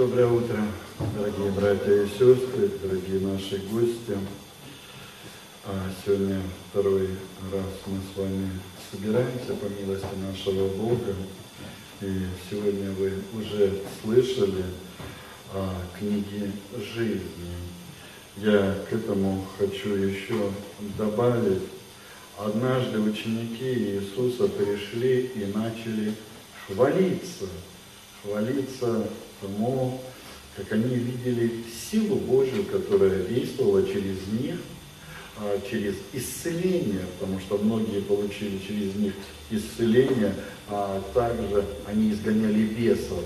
Доброе утро, дорогие братья и сестры, дорогие наши гости. А сегодня второй раз мы с вами собираемся по милости нашего Бога. И сегодня вы уже слышали о книге жизни. Я к этому хочу еще добавить. Однажды ученики Иисуса пришли и начали хвалиться, хвалиться тому, как они видели силу Божью, которая действовала через них, а, через исцеление, потому что многие получили через них исцеление, а также они изгоняли бесов.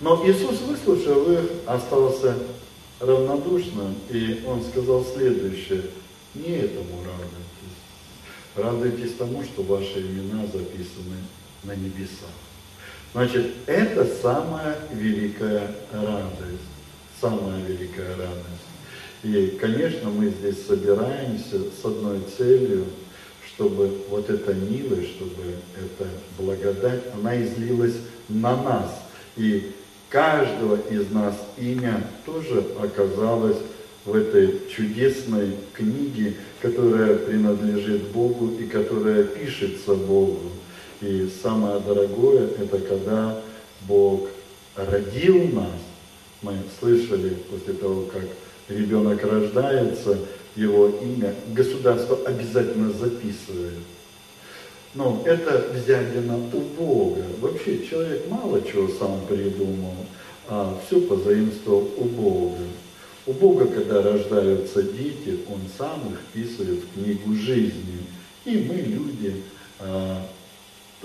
Но Иисус, выслушал их, остался равнодушным, и Он сказал следующее, не этому радуйтесь, радуйтесь тому, что ваши имена записаны на небесах. Значит, это самая великая радость. Самая великая радость. И, конечно, мы здесь собираемся с одной целью, чтобы вот эта милость, чтобы эта благодать, она излилась на нас. И каждого из нас имя тоже оказалось в этой чудесной книге, которая принадлежит Богу и которая пишется Богу. И самое дорогое – это когда Бог родил нас. Мы слышали после того, как ребенок рождается, его имя государство обязательно записывает. Но это взялено у Бога. Вообще человек мало чего сам придумал, а все позаимствовал у Бога. У Бога, когда рождаются дети, Он сам их вписывает в книгу жизни. И мы, люди, а,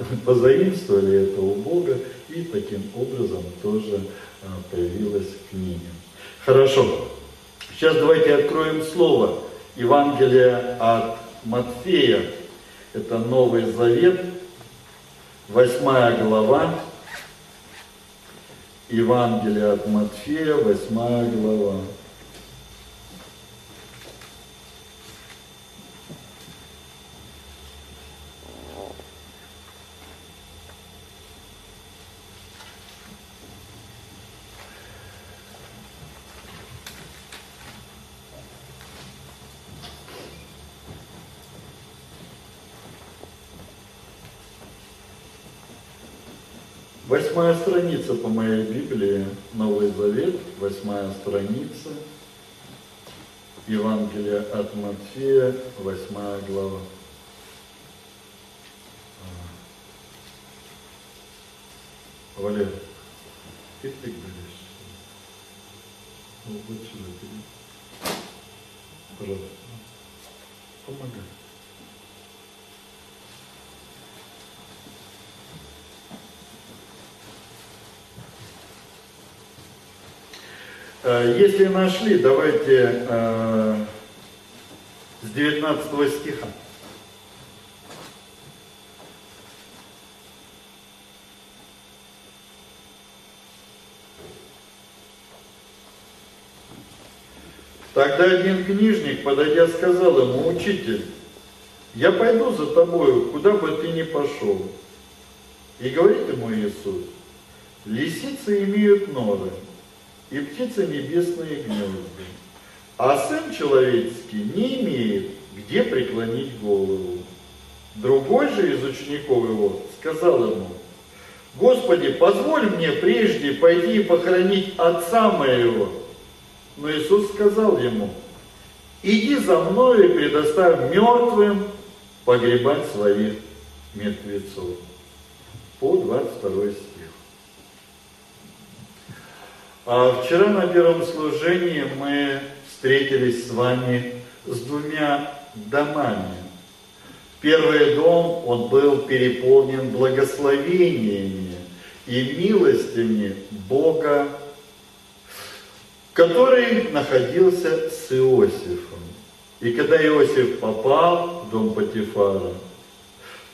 позаимствовали это у Бога, и таким образом тоже а, появилась книга. Хорошо. Сейчас давайте откроем слово. Евангелие от Матфея. Это Новый Завет, восьмая глава. Евангелие от Матфея, восьмая глава. Восьмая страница по моей Библии, Новый Завет, восьмая страница, Евангелие от Матфея, восьмая глава. А. Валер, ты ты будешь? Ну, вот сюда, Пожалуйста, помогай. Э, если нашли, давайте э, с 19 стиха. Тогда один книжник, подойдя, сказал ему, учитель, я пойду за тобою, куда бы ты ни пошел. И говорит ему Иисус, лисицы имеют норы, и птицы небесные гнезда. А сын человеческий не имеет, где преклонить голову. Другой же из учеников его сказал ему, Господи, позволь мне прежде пойти и похоронить отца моего. Но Иисус сказал ему, иди за мной и предоставь мертвым погребать своих мертвецов. По 22 стих. А вчера на первом служении мы встретились с вами с двумя домами. Первый дом, он был переполнен благословениями и милостями Бога, который находился с Иосифом. И когда Иосиф попал в дом Патифара,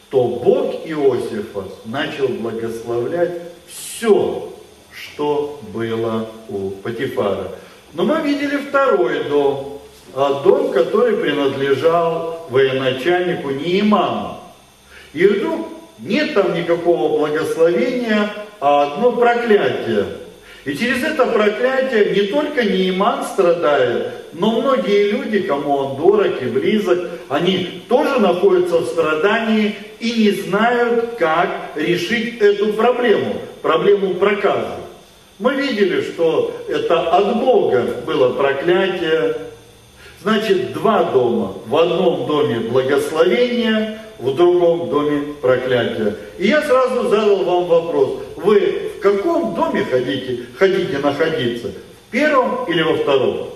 то Бог Иосифа начал благословлять все, что было у Патифара. Но мы видели второй дом, а дом, который принадлежал военачальнику Неиману. И вдруг нет там никакого благословения, а одно проклятие. И через это проклятие не только Нейман страдает, но многие люди, кому он дорог и близок, они тоже находятся в страдании и не знают, как решить эту проблему, проблему проказа. Мы видели, что это от Бога было проклятие. Значит, два дома. В одном доме благословение, в другом доме проклятие. И я сразу задал вам вопрос. Вы в каком доме хотите, хотите находиться? В первом или во втором?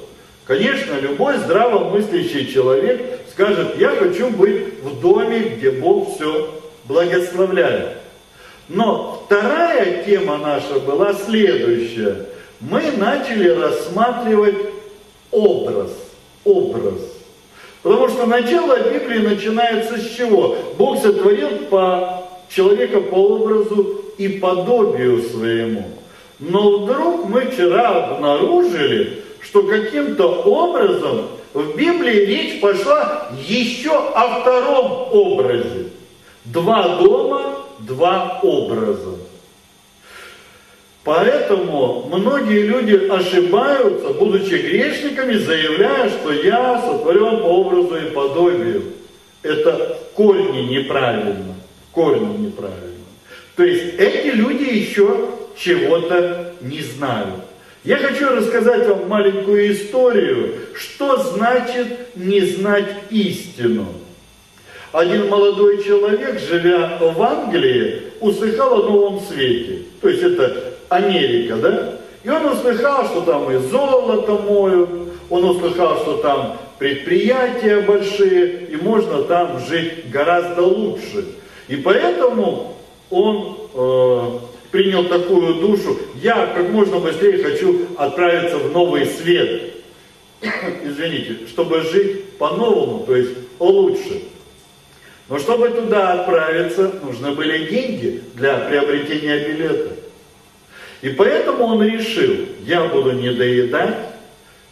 Конечно, любой здравомыслящий человек скажет, я хочу быть в доме, где Бог все благословляет. Но вторая тема наша была следующая. Мы начали рассматривать образ. Образ. Потому что начало Библии начинается с чего? Бог сотворил по человека по образу и подобию своему. Но вдруг мы вчера обнаружили, что каким-то образом в Библии речь пошла еще о втором образе. Два дома, два образа. Поэтому многие люди ошибаются, будучи грешниками, заявляя, что я сотворен по образу и подобию. Это в корне неправильно. В корне неправильно. То есть эти люди еще чего-то не знают. Я хочу рассказать вам маленькую историю, что значит не знать истину. Один молодой человек, живя в Англии, услыхал о новом свете. То есть это Америка, да? И он услыхал, что там и золото моют, он услыхал, что там предприятия большие, и можно там жить гораздо лучше. И поэтому он э, принял такую душу, я как можно быстрее хочу отправиться в новый свет. Извините, чтобы жить по-новому, то есть лучше. Но чтобы туда отправиться, нужны были деньги для приобретения билета. И поэтому он решил, я буду не доедать,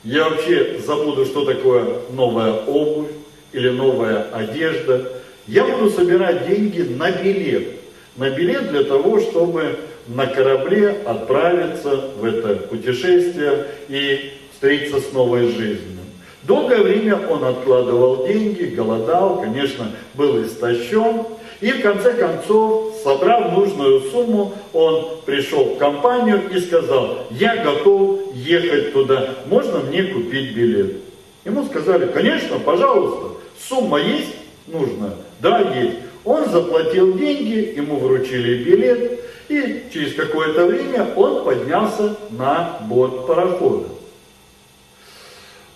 я вообще забуду, что такое новая обувь или новая одежда. Я буду собирать деньги на билет. На билет для того, чтобы на корабле отправиться в это путешествие и встретиться с новой жизнью. Долгое время он откладывал деньги, голодал, конечно, был истощен. И в конце концов, собрав нужную сумму, он пришел в компанию и сказал, я готов ехать туда, можно мне купить билет? Ему сказали, конечно, пожалуйста, сумма есть нужная? Да, есть. Он заплатил деньги, ему вручили билет, и через какое-то время он поднялся на борт парохода.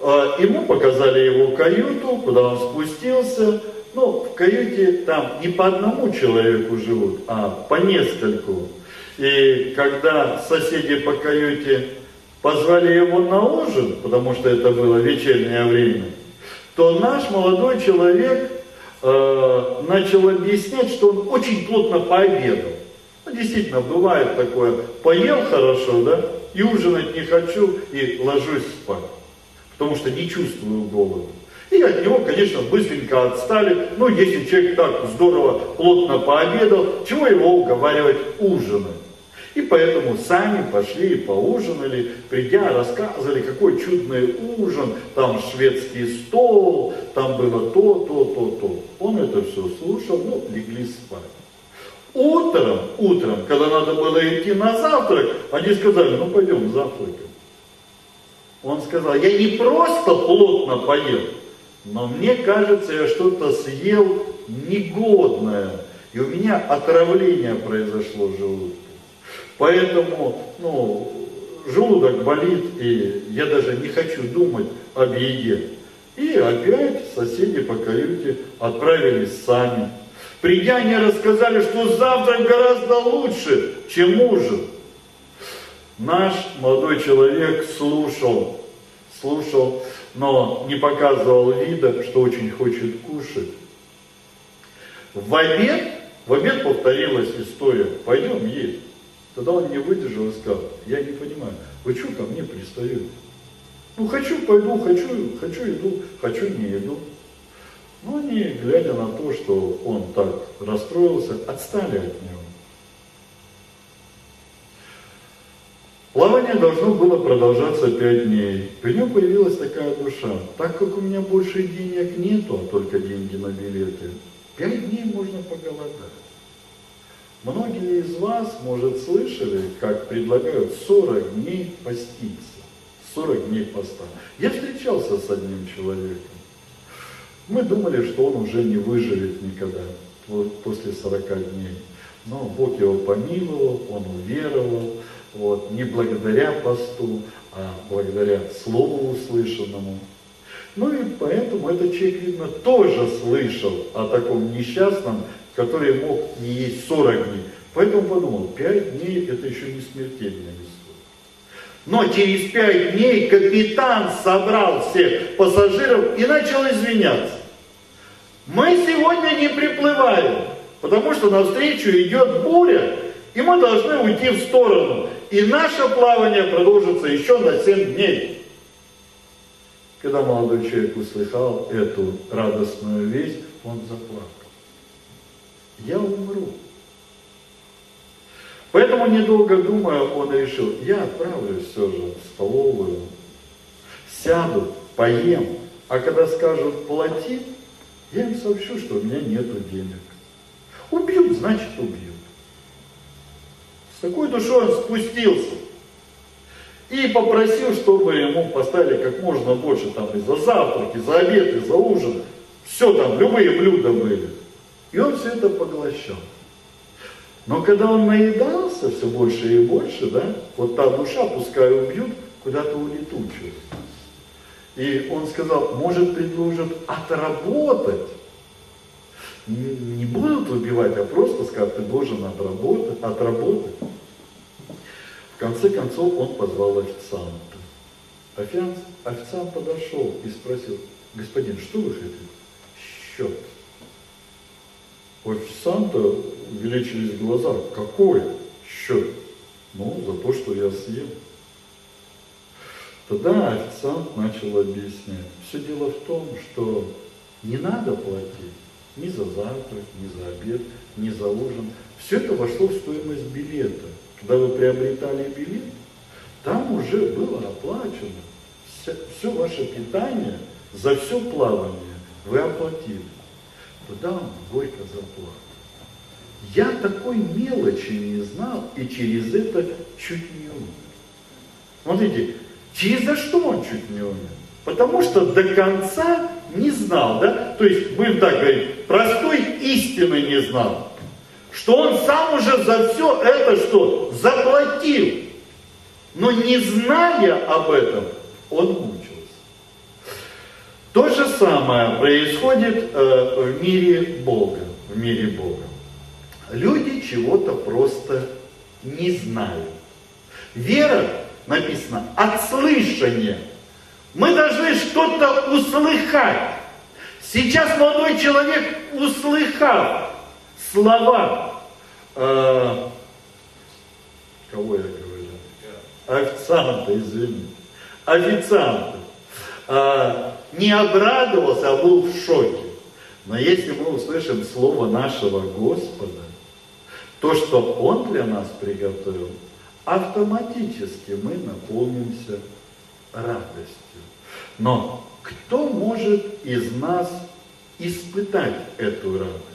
А, ему показали его каюту, куда он спустился. Ну, в каюте там не по одному человеку живут, а по нескольку. И когда соседи по каюте позвали его на ужин, потому что это было вечернее время, то наш молодой человек э, начал объяснять, что он очень плотно пообедал. Ну, действительно, бывает такое, поел хорошо, да, и ужинать не хочу, и ложусь спать потому что не чувствую голода. И от него, конечно, быстренько отстали. Ну, если человек так здорово, плотно пообедал, чего его уговаривать ужинать? И поэтому сами пошли и поужинали, придя, рассказывали, какой чудный ужин, там шведский стол, там было то, то, то, то. Он это все слушал, ну, легли спать. Утром, утром, когда надо было идти на завтрак, они сказали, ну, пойдем завтракать. Он сказал, я не просто плотно поел, но мне кажется, я что-то съел негодное, и у меня отравление произошло в желудке. Поэтому, ну, желудок болит, и я даже не хочу думать об еде. И опять соседи по каюте отправились сами. Придя, они рассказали, что завтрак гораздо лучше, чем ужин. Наш молодой человек слушал, слушал, но не показывал вида, что очень хочет кушать. В обед, в обед повторилась история, пойдем есть. Тогда он не выдержал и сказал, я не понимаю, вы что ко мне пристаете? Ну, хочу, пойду, хочу, хочу иду, хочу, не иду. Ну, они, глядя на то, что он так расстроился, отстали от него. Плавание должно было продолжаться пять дней. При нем появилась такая душа. Так как у меня больше денег нету, а только деньги на билеты, пять дней можно поголодать. Многие из вас, может, слышали, как предлагают 40 дней поститься. 40 дней поста. Я встречался с одним человеком. Мы думали, что он уже не выживет никогда после 40 дней. Но Бог его помиловал, он уверовал, вот, не благодаря посту, а благодаря Слову услышанному. Ну и поэтому этот человек, видно, тоже слышал о таком несчастном, который мог не есть 40 дней. Поэтому подумал, 5 дней это еще не смертельная история. Но через 5 дней капитан собрал всех пассажиров и начал извиняться. Мы сегодня не приплываем, потому что навстречу идет буря, и мы должны уйти в сторону. И наше плавание продолжится еще на 7 дней. Когда молодой человек услыхал эту радостную весть, он заплакал. Я умру. Поэтому, недолго думая, он решил, я отправлюсь все же в столовую, сяду, поем, а когда скажут плати, я им сообщу, что у меня нет денег. Убьют, значит убьют. С такой душой он спустился и попросил, чтобы ему поставили как можно больше там и за завтрак, и за обед, и за ужин. Все там, любые блюда были. И он все это поглощал. Но когда он наедался все больше и больше, да, вот та душа, пускай убьют, куда-то улетучилась. И он сказал, может предложат отработать. Не будут убивать, а просто скажут, ты должен отработать. отработать. Конце концов он позвал официанта. Официант, официант подошел и спросил, господин, что вы хотите? Счет. У официанта увеличились глаза. Какой счет? Ну, за то, что я съел. Тогда официант начал объяснять. Все дело в том, что не надо платить ни за завтрак, ни за обед, ни за ужин. Все это вошло в стоимость билета. Когда вы приобретали билет, там уже было оплачено. Все, все ваше питание за все плавание вы оплатили. Он горько заплакал. Я такой мелочи не знал и через это чуть не умер. Смотрите, Через за что он чуть не умер? Потому что до конца не знал, да? То есть, будем так говорить, простой истины не знал. Что он сам уже за все это что? Заплатил. Но не зная об этом, он мучился. То же самое происходит э, в мире Бога. В мире Бога. Люди чего-то просто не знают. Вера написано, от слышания. Мы должны что-то услыхать. Сейчас молодой человек, услыхав слова, э, кого я говорю? Официанта, извини. Официанта. Э, не обрадовался, а был в шоке. Но если мы услышим слово нашего Господа, то, что Он для нас приготовил, автоматически мы наполнимся радостью. Но кто может из нас испытать эту радость?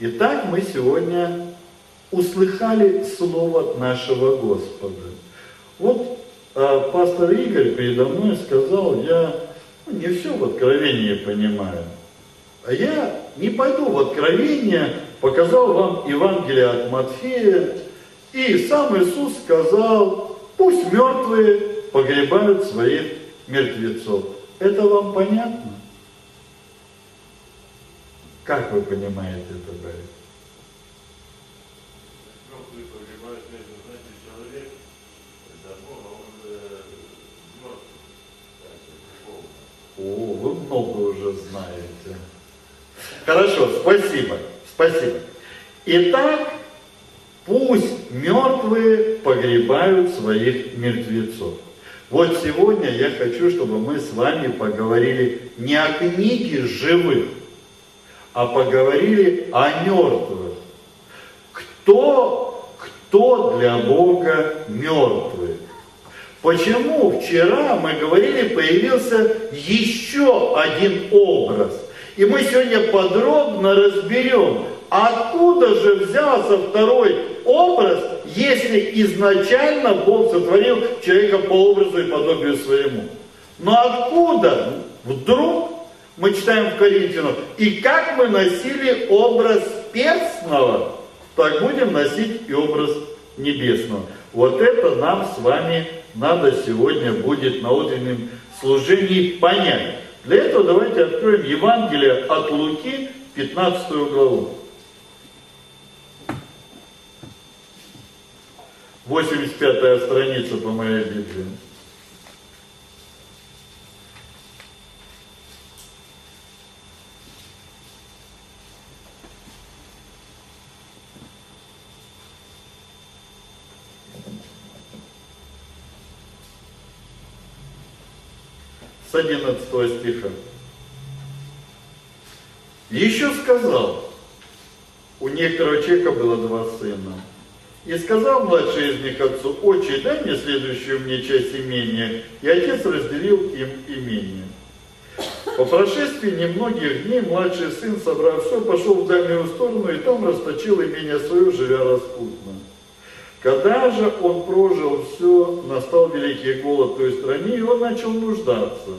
Итак, мы сегодня услыхали слово нашего Господа. Вот э, пастор Игорь передо мной сказал, я ну, не все в откровении понимаю. А я не пойду в откровение, показал вам Евангелие от Матфея, и сам Иисус сказал, пусть мертвые погребают своих мертвецов. Это вам понятно? Как вы понимаете это, Борис? О, вы много уже знаете. Хорошо, спасибо, спасибо. Итак, Пусть мертвые погребают своих мертвецов. Вот сегодня я хочу, чтобы мы с вами поговорили не о книге живых, а поговорили о мертвых. Кто, кто для Бога мертвый. Почему вчера мы говорили, появился еще один образ. И мы сегодня подробно разберем, откуда же взялся второй образ, если изначально Бог сотворил человека по образу и подобию своему. Но откуда вдруг, мы читаем в Коринфянах, и как мы носили образ перстного, так будем носить и образ небесного. Вот это нам с вами надо сегодня будет на утреннем служении понять. Для этого давайте откроем Евангелие от Луки, 15 главу. 85 страница по моей Библии. 11 стиха. Еще сказал, у некоторого человека было два сына. И сказал младший из них отцу, отче, дай мне следующую мне часть имения. И отец разделил им имение. По прошествии немногих дней младший сын, собрав все, пошел в дальнюю сторону и там расточил имение свое, живя распутно. Когда же он прожил все, настал великий голод в той стране, и он начал нуждаться.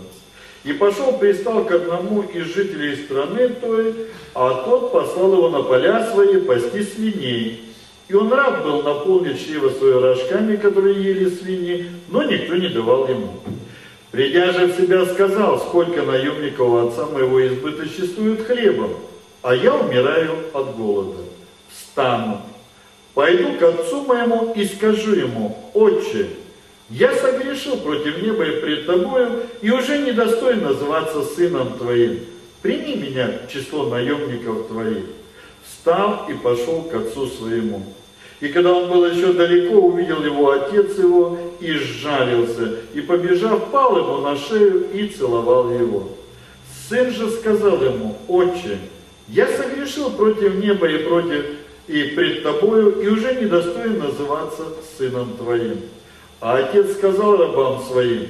И пошел, пристал к одному из жителей страны той, а тот послал его на поля свои пасти свиней. И он рад был наполнить чрево свое рожками, которые ели свиньи, но никто не давал ему. Придя же в себя, сказал, сколько наемников отца моего избыточествуют хлебом, а я умираю от голода. Встану, Пойду к отцу моему и скажу ему, отче, я согрешил против неба и пред тобою, и уже недостоин называться сыном твоим. Прими меня в число наемников твоих. Встал и пошел к отцу своему. И когда он был еще далеко, увидел его отец его и сжалился, и побежав, пал ему на шею и целовал его. Сын же сказал ему, отче, я согрешил против неба и против и пред тобою, и уже недостоин называться сыном твоим. А отец сказал рабам своим,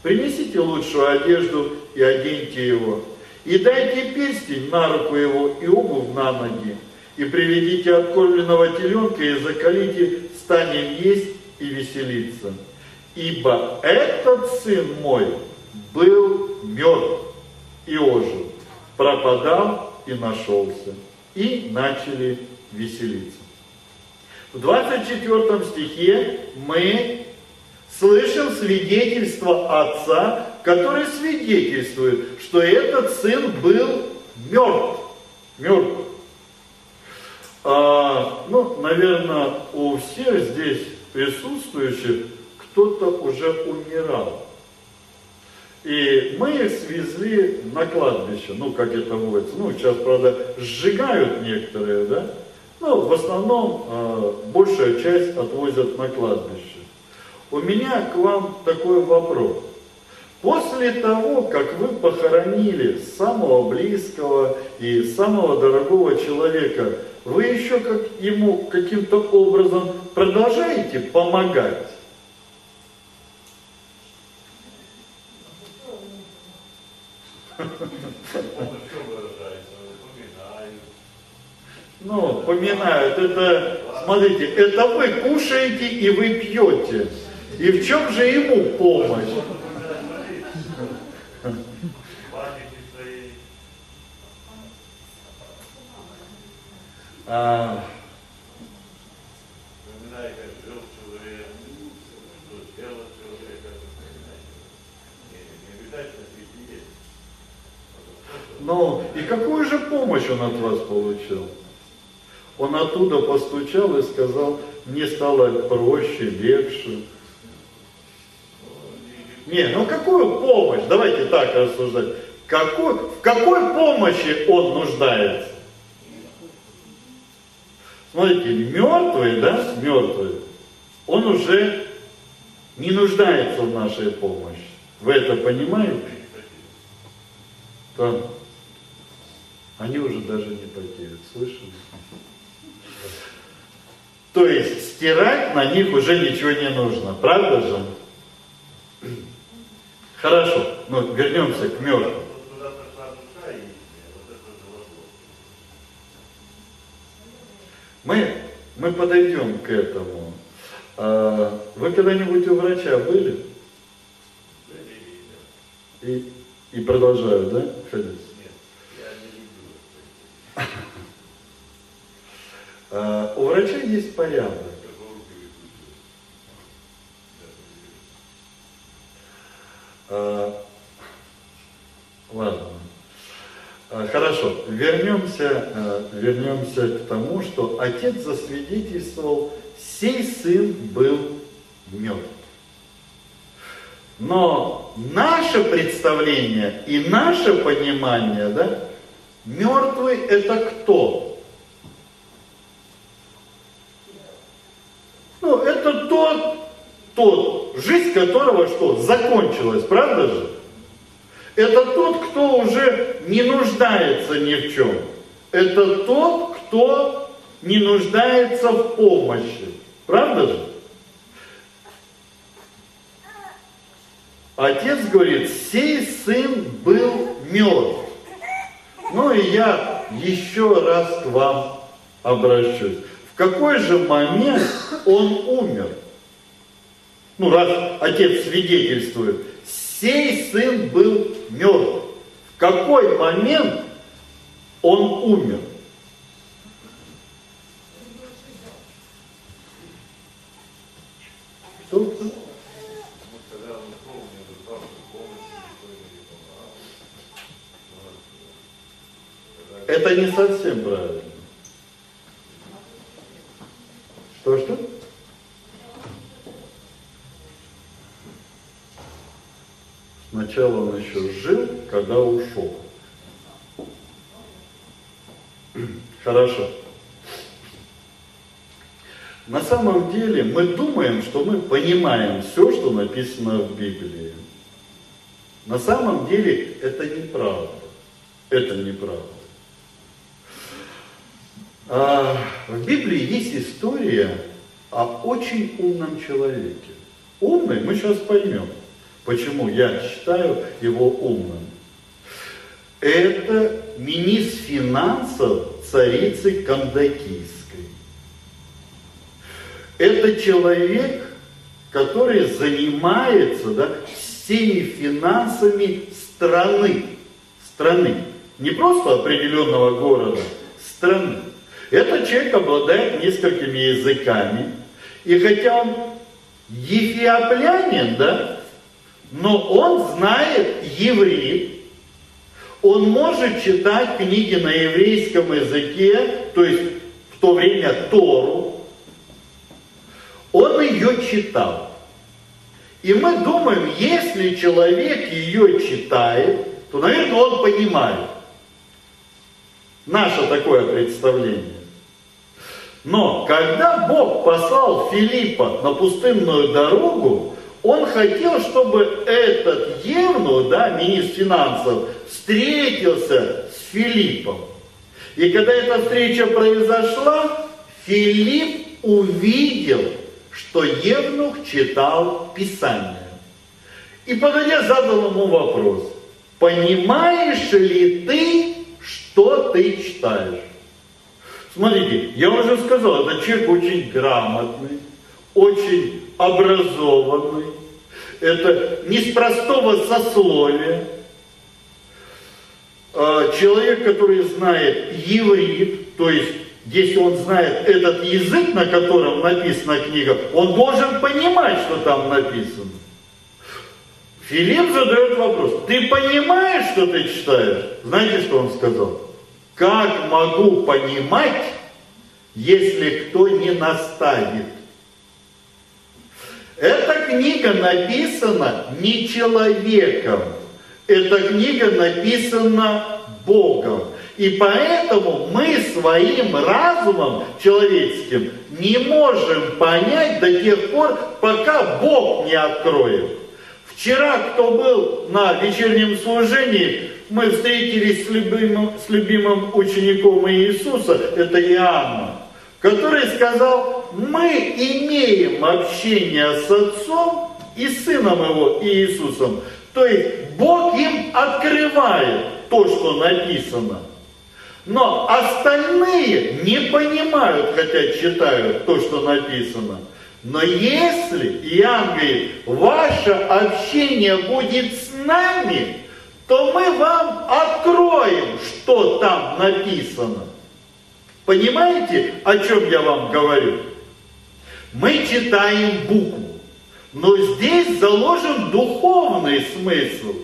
принесите лучшую одежду и оденьте его, и дайте перстень на руку его и обувь на ноги, и приведите откормленного теленка и закалите, станем есть и веселиться. Ибо этот сын мой был мертв и ожил, пропадал и нашелся. И начали веселиться. В 24 стихе мы слышим свидетельство отца, который свидетельствует, что этот сын был мертв. Мертв. А, ну, наверное, у всех здесь присутствующих кто-то уже умирал. И мы их свезли на кладбище, ну, как это водится. Ну, сейчас, правда, сжигают некоторые, да? Ну, в основном э, большая часть отвозят на кладбище. У меня к вам такой вопрос. После того, как вы похоронили самого близкого и самого дорогого человека, вы еще как ему каким-то образом продолжаете помогать? Ну, поминают, это, смотрите, это вы кушаете и вы пьете. И в чем же ему помощь? А, Ну, и какую же помощь он от вас получил? Он оттуда постучал и сказал, мне стало проще, легче. Не, ну какую помощь? Давайте так рассуждать. Какой, в какой помощи он нуждается? Смотрите, мертвый, да, мертвый, он уже не нуждается в нашей помощи. Вы это понимаете? Да. Они уже даже не потеют, слышали? То есть стирать на них уже ничего не нужно, правда же? Хорошо, ну вернемся к мертвым. Мы, мы подойдем к этому. А, вы когда-нибудь у врача были? И, и продолжают, да, ходить? Нет, я не люблю. А, у врача есть порядок. Ладно. А, хорошо, вернемся, вернемся к тому, что отец засвидетельствовал, сей сын был мертв. Но наше представление и наше понимание, да, мертвый это кто? Ну, это тот, тот, жизнь которого что, закончилась, правда же? Это тот, кто уже не нуждается ни в чем. Это тот, кто не нуждается в помощи. Правда же? Отец говорит, сей сын был мертв. Ну и я еще раз к вам обращусь какой же момент он умер? Ну, раз отец свидетельствует, сей сын был мертв. В какой момент он умер? Что? Это не совсем правильно. Что-что? Сначала он еще жил, когда ушел. Хорошо. На самом деле мы думаем, что мы понимаем все, что написано в Библии. На самом деле это неправда. Это неправда. А, в Библии есть история о очень умном человеке. Умный мы сейчас поймем, почему я считаю его умным. Это министр финансов царицы Кандакийской. Это человек, который занимается да, всеми финансами страны. Страны. Не просто определенного города, страны. Этот человек обладает несколькими языками. И хотя он ефиоплянин, да, но он знает еврей, он может читать книги на еврейском языке, то есть в то время Тору. Он ее читал. И мы думаем, если человек ее читает, то, наверное, он понимает. Наше такое представление. Но когда Бог послал Филиппа на пустынную дорогу, он хотел, чтобы этот Евну, да, министр финансов, встретился с Филиппом. И когда эта встреча произошла, Филипп увидел, что Евнух читал Писание. И подойдя, задал ему вопрос, понимаешь ли ты, что ты читаешь? Смотрите, я уже сказал, это человек очень грамотный, очень образованный, это не с простого сословия, а человек, который знает еврит, то есть если он знает этот язык, на котором написана книга, он должен понимать, что там написано. Филипп задает вопрос, ты понимаешь, что ты читаешь? Знаете, что он сказал? Как могу понимать, если кто не наставит? Эта книга написана не человеком, эта книга написана Богом. И поэтому мы своим разумом человеческим не можем понять до тех пор, пока Бог не откроет. Вчера, кто был на вечернем служении, мы встретились с любимым, с любимым учеником Иисуса, это Иоанна, который сказал, мы имеем общение с Отцом и Сыном Его Иисусом. То есть Бог им открывает то, что написано. Но остальные не понимают, хотя читают то, что написано. Но если, Иоанн говорит, ваше общение будет с нами, то мы вам откроем, что там написано. Понимаете, о чем я вам говорю? Мы читаем букву, но здесь заложен духовный смысл.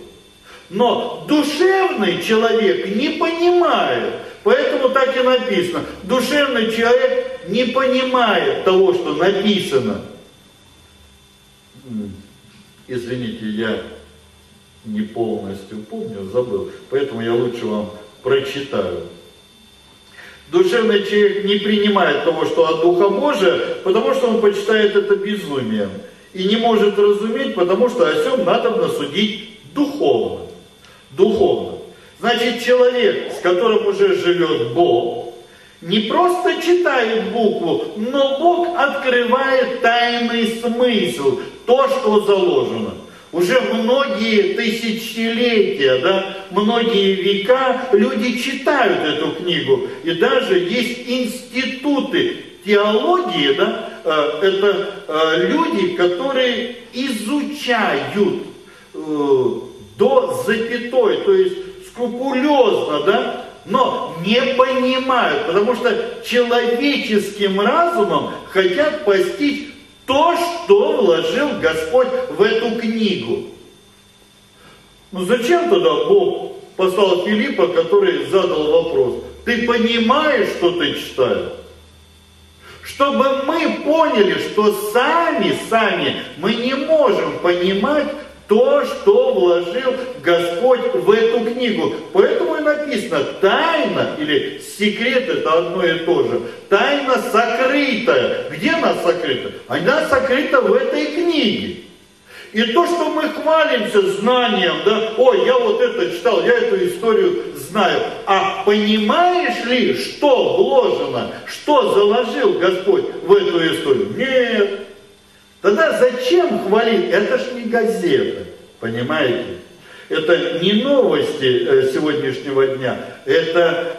Но душевный человек не понимает, Поэтому так и написано. Душевный человек не понимает того, что написано. Извините, я не полностью помню, забыл. Поэтому я лучше вам прочитаю. Душевный человек не принимает того, что от Духа Божия, потому что он почитает это безумием. И не может разуметь, потому что о всем надо судить духовно. Духовно. Значит, человек, с которым уже живет Бог, не просто читает букву, но Бог открывает тайный смысл, то, что заложено. Уже многие тысячелетия, да, многие века люди читают эту книгу. И даже есть институты теологии, да, э, это э, люди, которые изучают э, до запятой, то есть скрупулезно, да, но не понимают, потому что человеческим разумом хотят постичь то, что вложил Господь в эту книгу. Ну зачем тогда Бог послал Филиппа, который задал вопрос? Ты понимаешь, что ты читаешь? Чтобы мы поняли, что сами, сами мы не можем понимать то, что вложил Господь в эту книгу. Поэтому и написано тайна или секрет это одно и то же. Тайна сокрытая. Где она сокрыта? Она сокрыта в этой книге. И то, что мы хвалимся знанием, да, ой, я вот это читал, я эту историю знаю. А понимаешь ли, что вложено, что заложил Господь в эту историю? Нет. Тогда зачем хвалить? Это ж не газета, понимаете? Это не новости э, сегодняшнего дня, это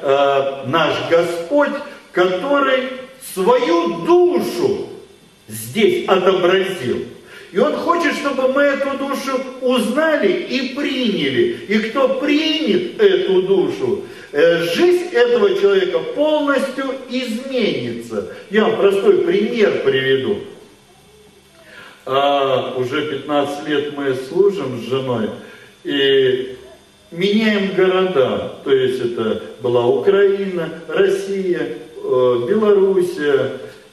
э, наш Господь, который свою душу здесь отобразил. И Он хочет, чтобы мы эту душу узнали и приняли. И кто примет эту душу, э, жизнь этого человека полностью изменится. Я вам простой пример приведу а уже 15 лет мы служим с женой, и меняем города. То есть это была Украина, Россия, э, Белоруссия.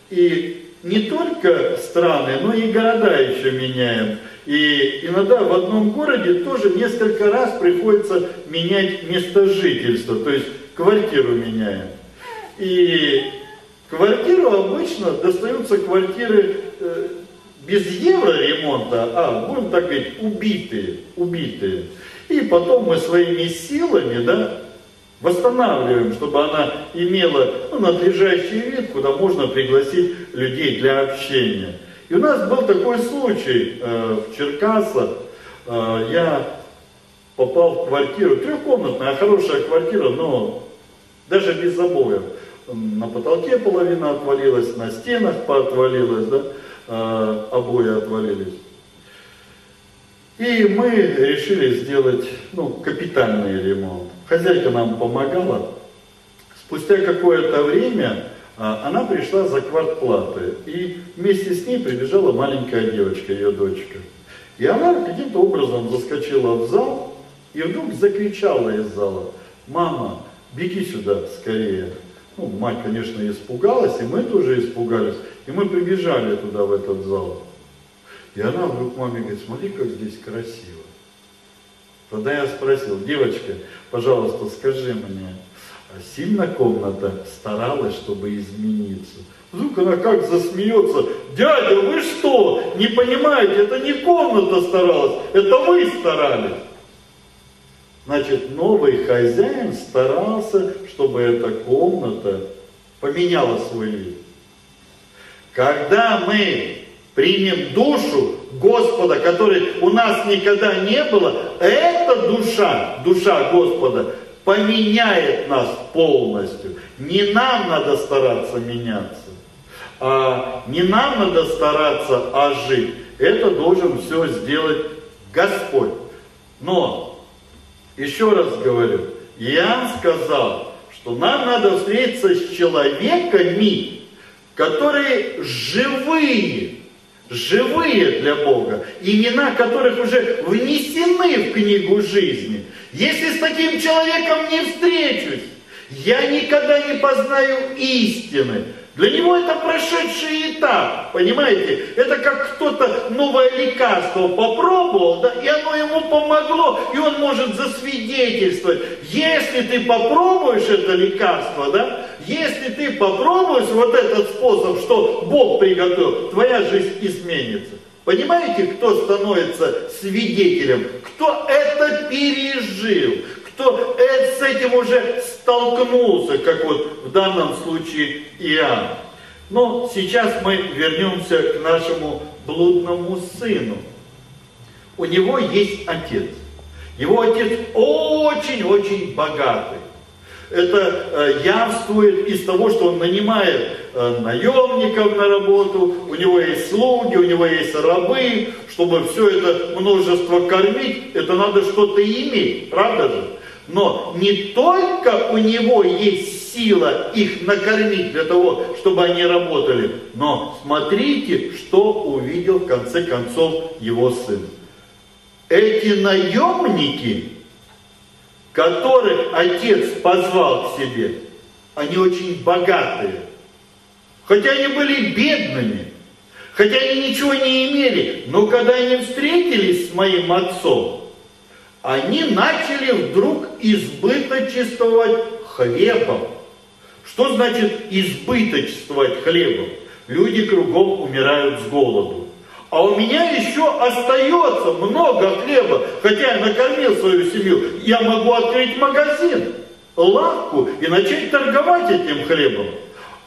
И не только страны, но и города еще меняем. И иногда в одном городе тоже несколько раз приходится менять место жительства, то есть квартиру меняем. И квартиру обычно достаются квартиры э, без евро ремонта, а будем так говорить, убитые, убитые. И потом мы своими силами, да, восстанавливаем, чтобы она имела ну, надлежащий вид, куда можно пригласить людей для общения. И у нас был такой случай э, в Черкасах. Э, я попал в квартиру, трехкомнатная, хорошая квартира, но даже без обоев. На потолке половина отвалилась, на стенах поотвалилась, да э, обои отвалились. И мы решили сделать ну, капитальный ремонт. Хозяйка нам помогала. Спустя какое-то время а, она пришла за квартплаты. И вместе с ней прибежала маленькая девочка, ее дочка. И она каким-то образом заскочила в зал и вдруг закричала из зала, мама, беги сюда скорее. Ну, мать, конечно, испугалась, и мы тоже испугались. И мы прибежали туда, в этот зал. И она вдруг маме говорит, смотри, как здесь красиво. Тогда я спросил, девочка, пожалуйста, скажи мне, а сильно комната старалась, чтобы измениться? Вдруг она как засмеется, дядя, вы что, не понимаете, это не комната старалась, это вы старались. Значит, новый хозяин старался, чтобы эта комната поменяла свой вид. Когда мы примем душу Господа, которой у нас никогда не было, эта душа, душа Господа, поменяет нас полностью. Не нам надо стараться меняться, а не нам надо стараться ожить. Это должен все сделать Господь. Но, еще раз говорю, Иоанн сказал, что нам надо встретиться с человеками, которые живые, живые для Бога, имена которых уже внесены в книгу жизни. Если с таким человеком не встречусь, я никогда не познаю истины. Для него это прошедший этап, понимаете? Это как кто-то новое лекарство попробовал, да, и оно ему помогло, и он может засвидетельствовать. Если ты попробуешь это лекарство, да, если ты попробуешь вот этот способ, что Бог приготовил, твоя жизнь изменится. Понимаете, кто становится свидетелем? Кто это пережил? Кто с этим уже столкнулся, как вот в данном случае Иоанн? Но сейчас мы вернемся к нашему блудному сыну. У него есть отец. Его отец очень-очень богатый это э, явствует из того, что он нанимает э, наемников на работу, у него есть слуги, у него есть рабы, чтобы все это множество кормить, это надо что-то иметь, правда же? Но не только у него есть сила их накормить для того, чтобы они работали, но смотрите, что увидел в конце концов его сын. Эти наемники которых отец позвал к себе, они очень богатые. Хотя они были бедными, хотя они ничего не имели, но когда они встретились с моим отцом, они начали вдруг избыточествовать хлебом. Что значит избыточествовать хлебом? Люди кругом умирают с голоду. А у меня еще остается много хлеба, хотя я накормил свою семью. Я могу открыть магазин, лавку и начать торговать этим хлебом.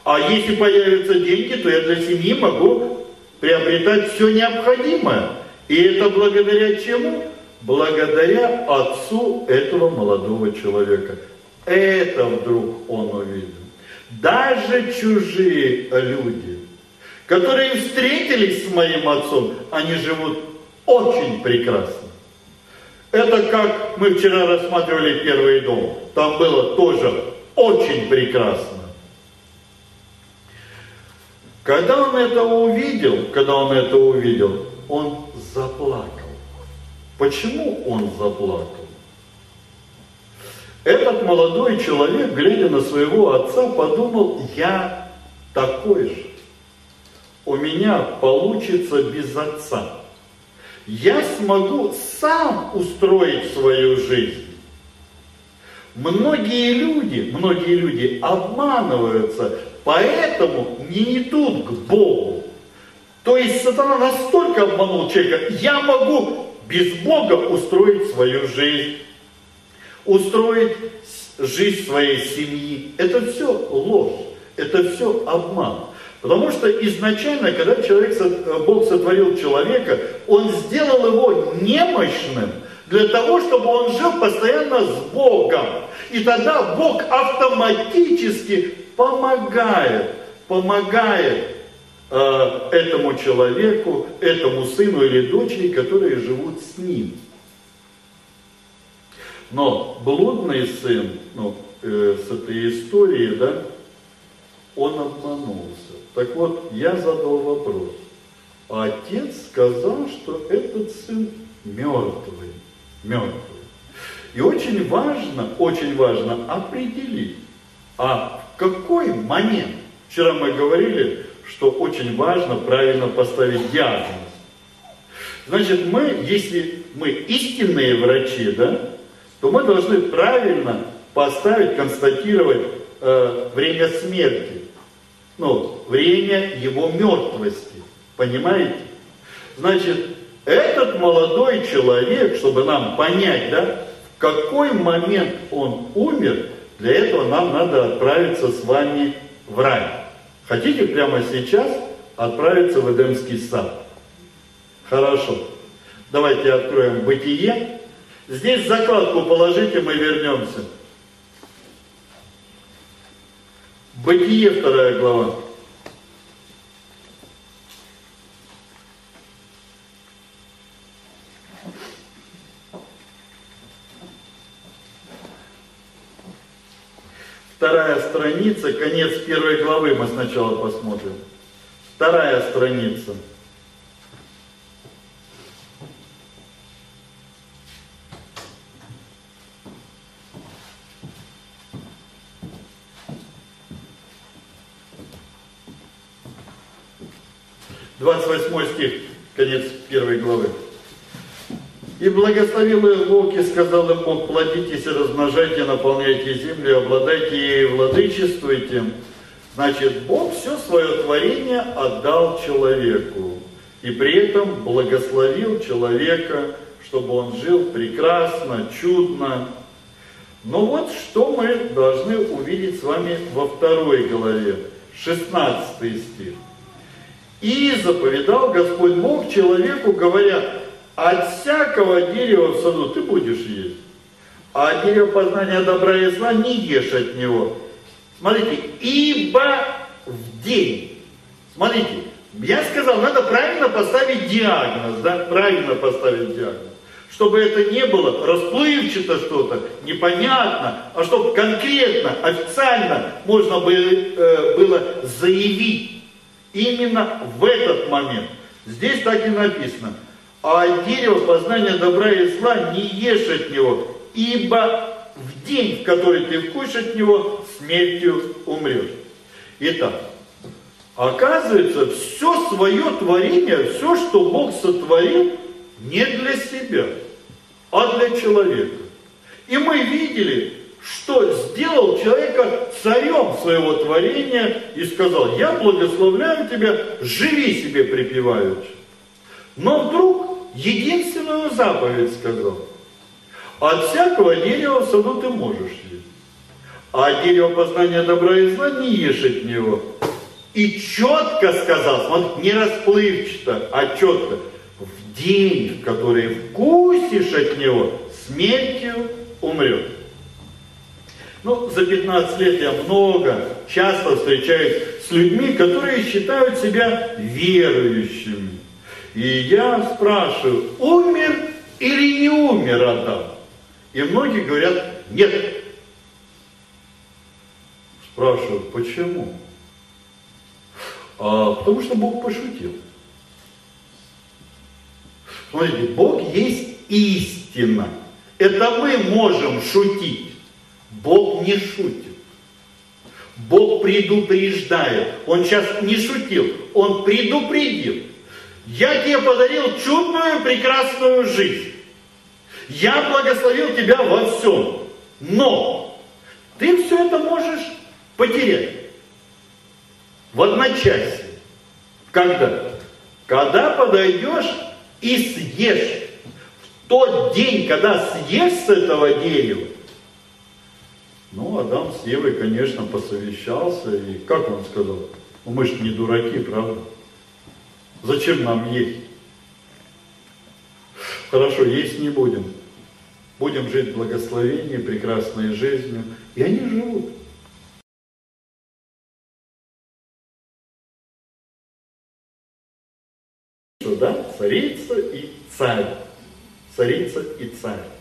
А если появятся деньги, то я для семьи могу приобретать все необходимое. И это благодаря чему? Благодаря отцу этого молодого человека. Это вдруг он увидел. Даже чужие люди – которые встретились с моим отцом, они живут очень прекрасно. Это как мы вчера рассматривали первый дом. Там было тоже очень прекрасно. Когда он это увидел, когда он это увидел, он заплакал. Почему он заплакал? Этот молодой человек, глядя на своего отца, подумал, я такой же у меня получится без отца. Я смогу сам устроить свою жизнь. Многие люди, многие люди обманываются, поэтому не идут к Богу. То есть сатана настолько обманул человека, я могу без Бога устроить свою жизнь, устроить жизнь своей семьи. Это все ложь, это все обман. Потому что изначально, когда человек, Бог сотворил человека, Он сделал его немощным для того, чтобы он жил постоянно с Богом. И тогда Бог автоматически помогает, помогает э, этому человеку, этому сыну или дочери, которые живут с ним. Но блудный сын, ну, э, с этой историей, да, он обманулся. Так вот, я задал вопрос. А отец сказал, что этот сын мертвый. Мертвый. И очень важно, очень важно определить, а в какой момент, вчера мы говорили, что очень важно правильно поставить диагноз. Значит, мы, если мы истинные врачи, да, то мы должны правильно поставить, констатировать э, время смерти ну, время его мертвости. Понимаете? Значит, этот молодой человек, чтобы нам понять, да, в какой момент он умер, для этого нам надо отправиться с вами в рай. Хотите прямо сейчас отправиться в Эдемский сад. Хорошо. Давайте откроем Бытие. Здесь закладку положите, мы вернемся. Бытие, вторая глава. Вторая страница, конец первой главы мы сначала посмотрим. Вторая страница. Двадцать восьмой стих, конец первой главы. И благословил их Бог и сказал им Бог, плодитесь и размножайте, наполняйте землю, обладайте ей, владычествуйте. Значит, Бог все свое творение отдал человеку. И при этом благословил человека, чтобы он жил прекрасно, чудно. Но вот что мы должны увидеть с вами во второй главе, 16 стих. И заповедал Господь Бог человеку, говоря, от всякого дерева в саду ты будешь есть. А дерева познания добра и зла не ешь от него. Смотрите, ибо в день. Смотрите, я сказал, надо правильно поставить диагноз, да, правильно поставить диагноз. Чтобы это не было расплывчато что-то, непонятно, а чтобы конкретно, официально можно было, э, было заявить именно в этот момент. Здесь так и написано – а от дерева познания добра и зла не ешь от него, ибо в день, в который ты вкусишь от него, смертью умрешь. Итак, оказывается, все свое творение, все, что Бог сотворил, не для себя, а для человека. И мы видели, что сделал человека царем своего творения и сказал, я благословляю тебя, живи себе припеваючи. Но вдруг единственную заповедь сказал. От всякого дерева в саду ты можешь есть. А от дерева познания добра и зла не ешь от него. И четко сказал, смотри, не расплывчато, а четко. В день, в который вкусишь от него, смертью умрет. Ну, за 15 лет я много, часто встречаюсь с людьми, которые считают себя верующими. И я спрашиваю, умер или не умер Адам? И многие говорят, нет. Спрашиваю, почему? А, потому что Бог пошутил. Смотрите, Бог есть истина. Это мы можем шутить. Бог не шутит. Бог предупреждает. Он сейчас не шутил, он предупредил. Я тебе подарил чудную, прекрасную жизнь. Я благословил тебя во всем. Но ты все это можешь потерять. В одночасье. Когда? Когда подойдешь и съешь. В тот день, когда съешь с этого дерева, ну, Адам с Евой, конечно, посовещался, и как он сказал? Ну, мы же не дураки, правда? Зачем нам есть? Хорошо, есть не будем. Будем жить в благословении, прекрасной жизнью. И они живут. Да? Царица и царь. Царица и царь.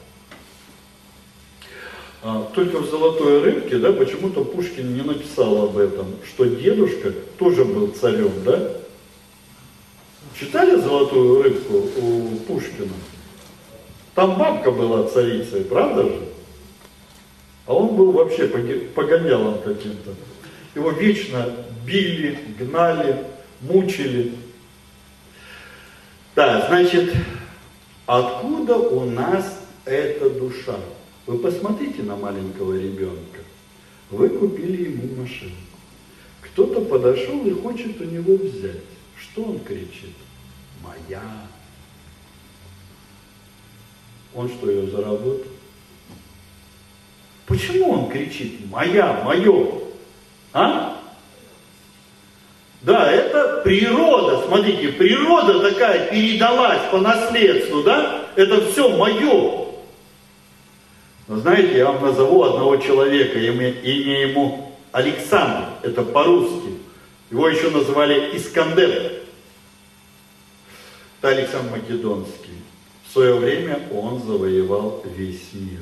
А, только в «Золотой рыбке», да, почему-то Пушкин не написал об этом, что дедушка тоже был царем, да? Читали «Золотую рыбку» у Пушкина? Там бабка была царицей, правда же? А он был вообще погонялом каким-то. Его вечно били, гнали, мучили. Да, значит, откуда у нас эта душа? Вы посмотрите на маленького ребенка. Вы купили ему машину. Кто-то подошел и хочет у него взять. Что он кричит? моя. Он что, ее заработал? Почему он кричит «моя, мое»? А? Да, это природа, смотрите, природа такая передалась по наследству, да? Это все мое. Но знаете, я вам назову одного человека, имя, имя ему Александр, это по-русски. Его еще называли Искандер. Это Александр Македонский. В свое время он завоевал весь мир.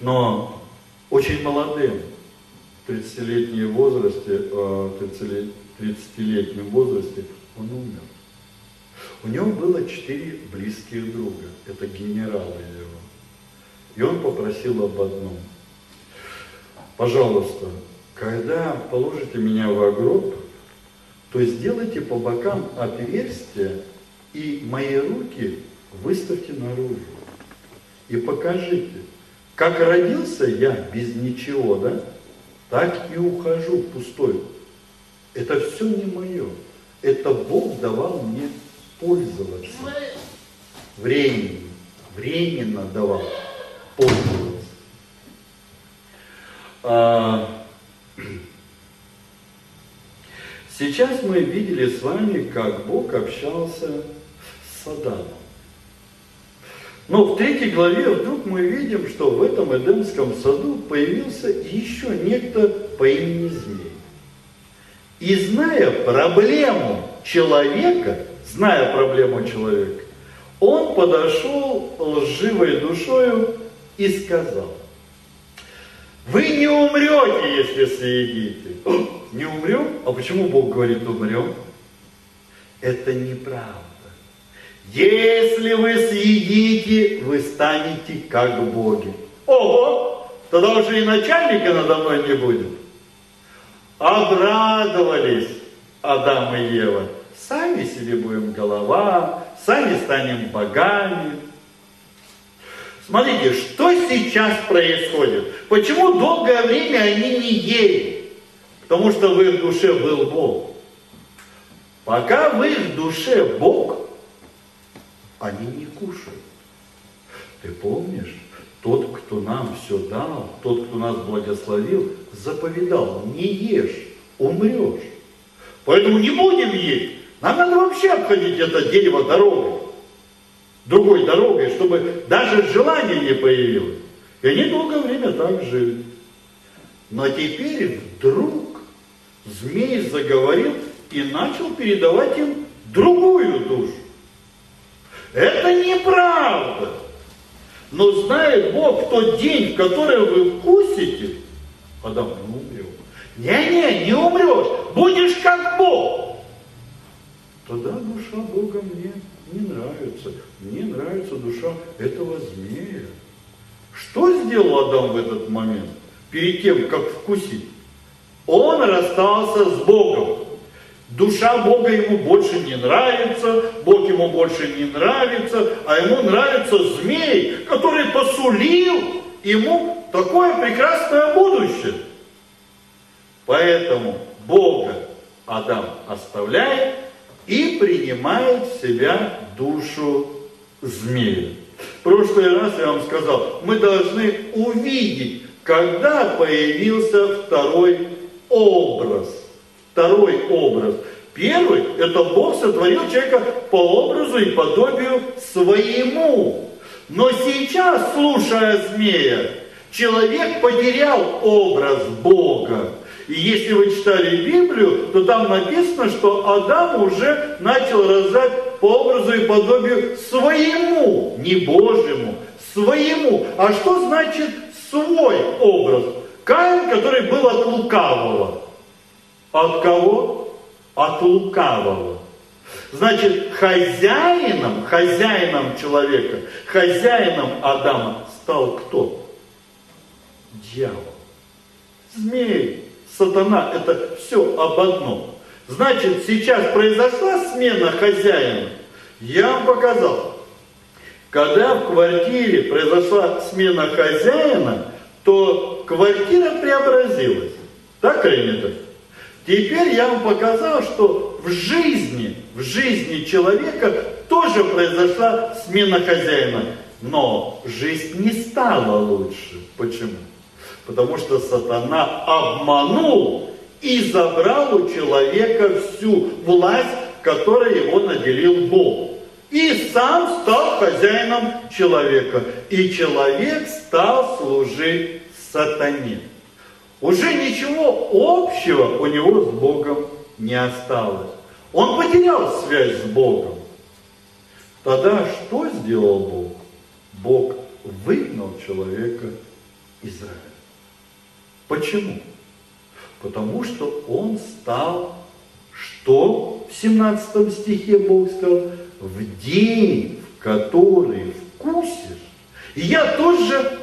Но очень молодым, в 30-летнем возрасте, 30-летнем возрасте он умер. У него было четыре близких друга, это генералы его. И он попросил об одном. Пожалуйста, когда положите меня в гроб, то сделайте по бокам отверстия и мои руки выставьте наружу. И покажите, как родился я без ничего, да, так и ухожу пустой. Это все не мое. Это Бог давал мне пользоваться. Временно. Временно давал пользоваться. А, сейчас мы видели с вами, как Бог общался с Адамом. Но в третьей главе вдруг мы видим, что в этом Эдемском саду появился еще некто по имени Змей. И зная проблему человека, зная проблему человека, он подошел лживой душою и сказал, вы не умрете, если съедите. Не умрем? А почему Бог говорит умрем? Это неправда. Если вы съедите, вы станете как боги. Ого! Тогда уже и начальника надо мной не будет. Обрадовались Адам и Ева. Сами себе будем голова, сами станем богами. Смотрите, что сейчас происходит? Почему долгое время они не ели? Потому что в их душе был Бог. Пока в их душе Бог, они не кушают. Ты помнишь, тот, кто нам все дал, тот, кто нас благословил, заповедал, не ешь, умрешь. Поэтому не будем есть. Нам надо вообще обходить это дерево дорогой. Другой дорогой, чтобы даже желание не появилось. И они долгое время так жили. Но теперь вдруг змей заговорил и начал передавать им другую душу. Это неправда. Но знает Бог, в тот день, в который вы вкусите, Адам не умрет. Не-не, не умрешь, будешь как Бог. Тогда душа Бога мне не нравится. Мне нравится душа этого змея. Что сделал Адам в этот момент? Перед тем, как вкусить. Он расстался с Богом. Душа Бога ему больше не нравится, Бог ему больше не нравится, а ему нравится змей, который посулил ему такое прекрасное будущее. Поэтому Бога Адам оставляет и принимает в себя душу змея. В прошлый раз я вам сказал, мы должны увидеть, когда появился второй образ – Второй образ. Первый – это Бог сотворил человека по образу и подобию своему. Но сейчас, слушая змея, человек потерял образ Бога. И если вы читали Библию, то там написано, что Адам уже начал рождать по образу и подобию своему, не Божьему, своему. А что значит свой образ? Каин, который был от лукавого. От кого? От лукавого. Значит, хозяином, хозяином человека, хозяином Адама стал кто? Дьявол. Змей, сатана, это все об одном. Значит, сейчас произошла смена хозяина. Я вам показал. Когда в квартире произошла смена хозяина, то квартира преобразилась. Так так? Теперь я вам показал, что в жизни, в жизни человека тоже произошла смена хозяина. Но жизнь не стала лучше. Почему? Потому что сатана обманул и забрал у человека всю власть, которой его наделил Бог. И сам стал хозяином человека. И человек стал служить сатане. Уже ничего общего у него с Богом не осталось. Он потерял связь с Богом. Тогда что сделал Бог? Бог выгнал человека из рая. Почему? Потому что он стал, что в 17 стихе Бог сказал, в день, в который вкусишь. И я тоже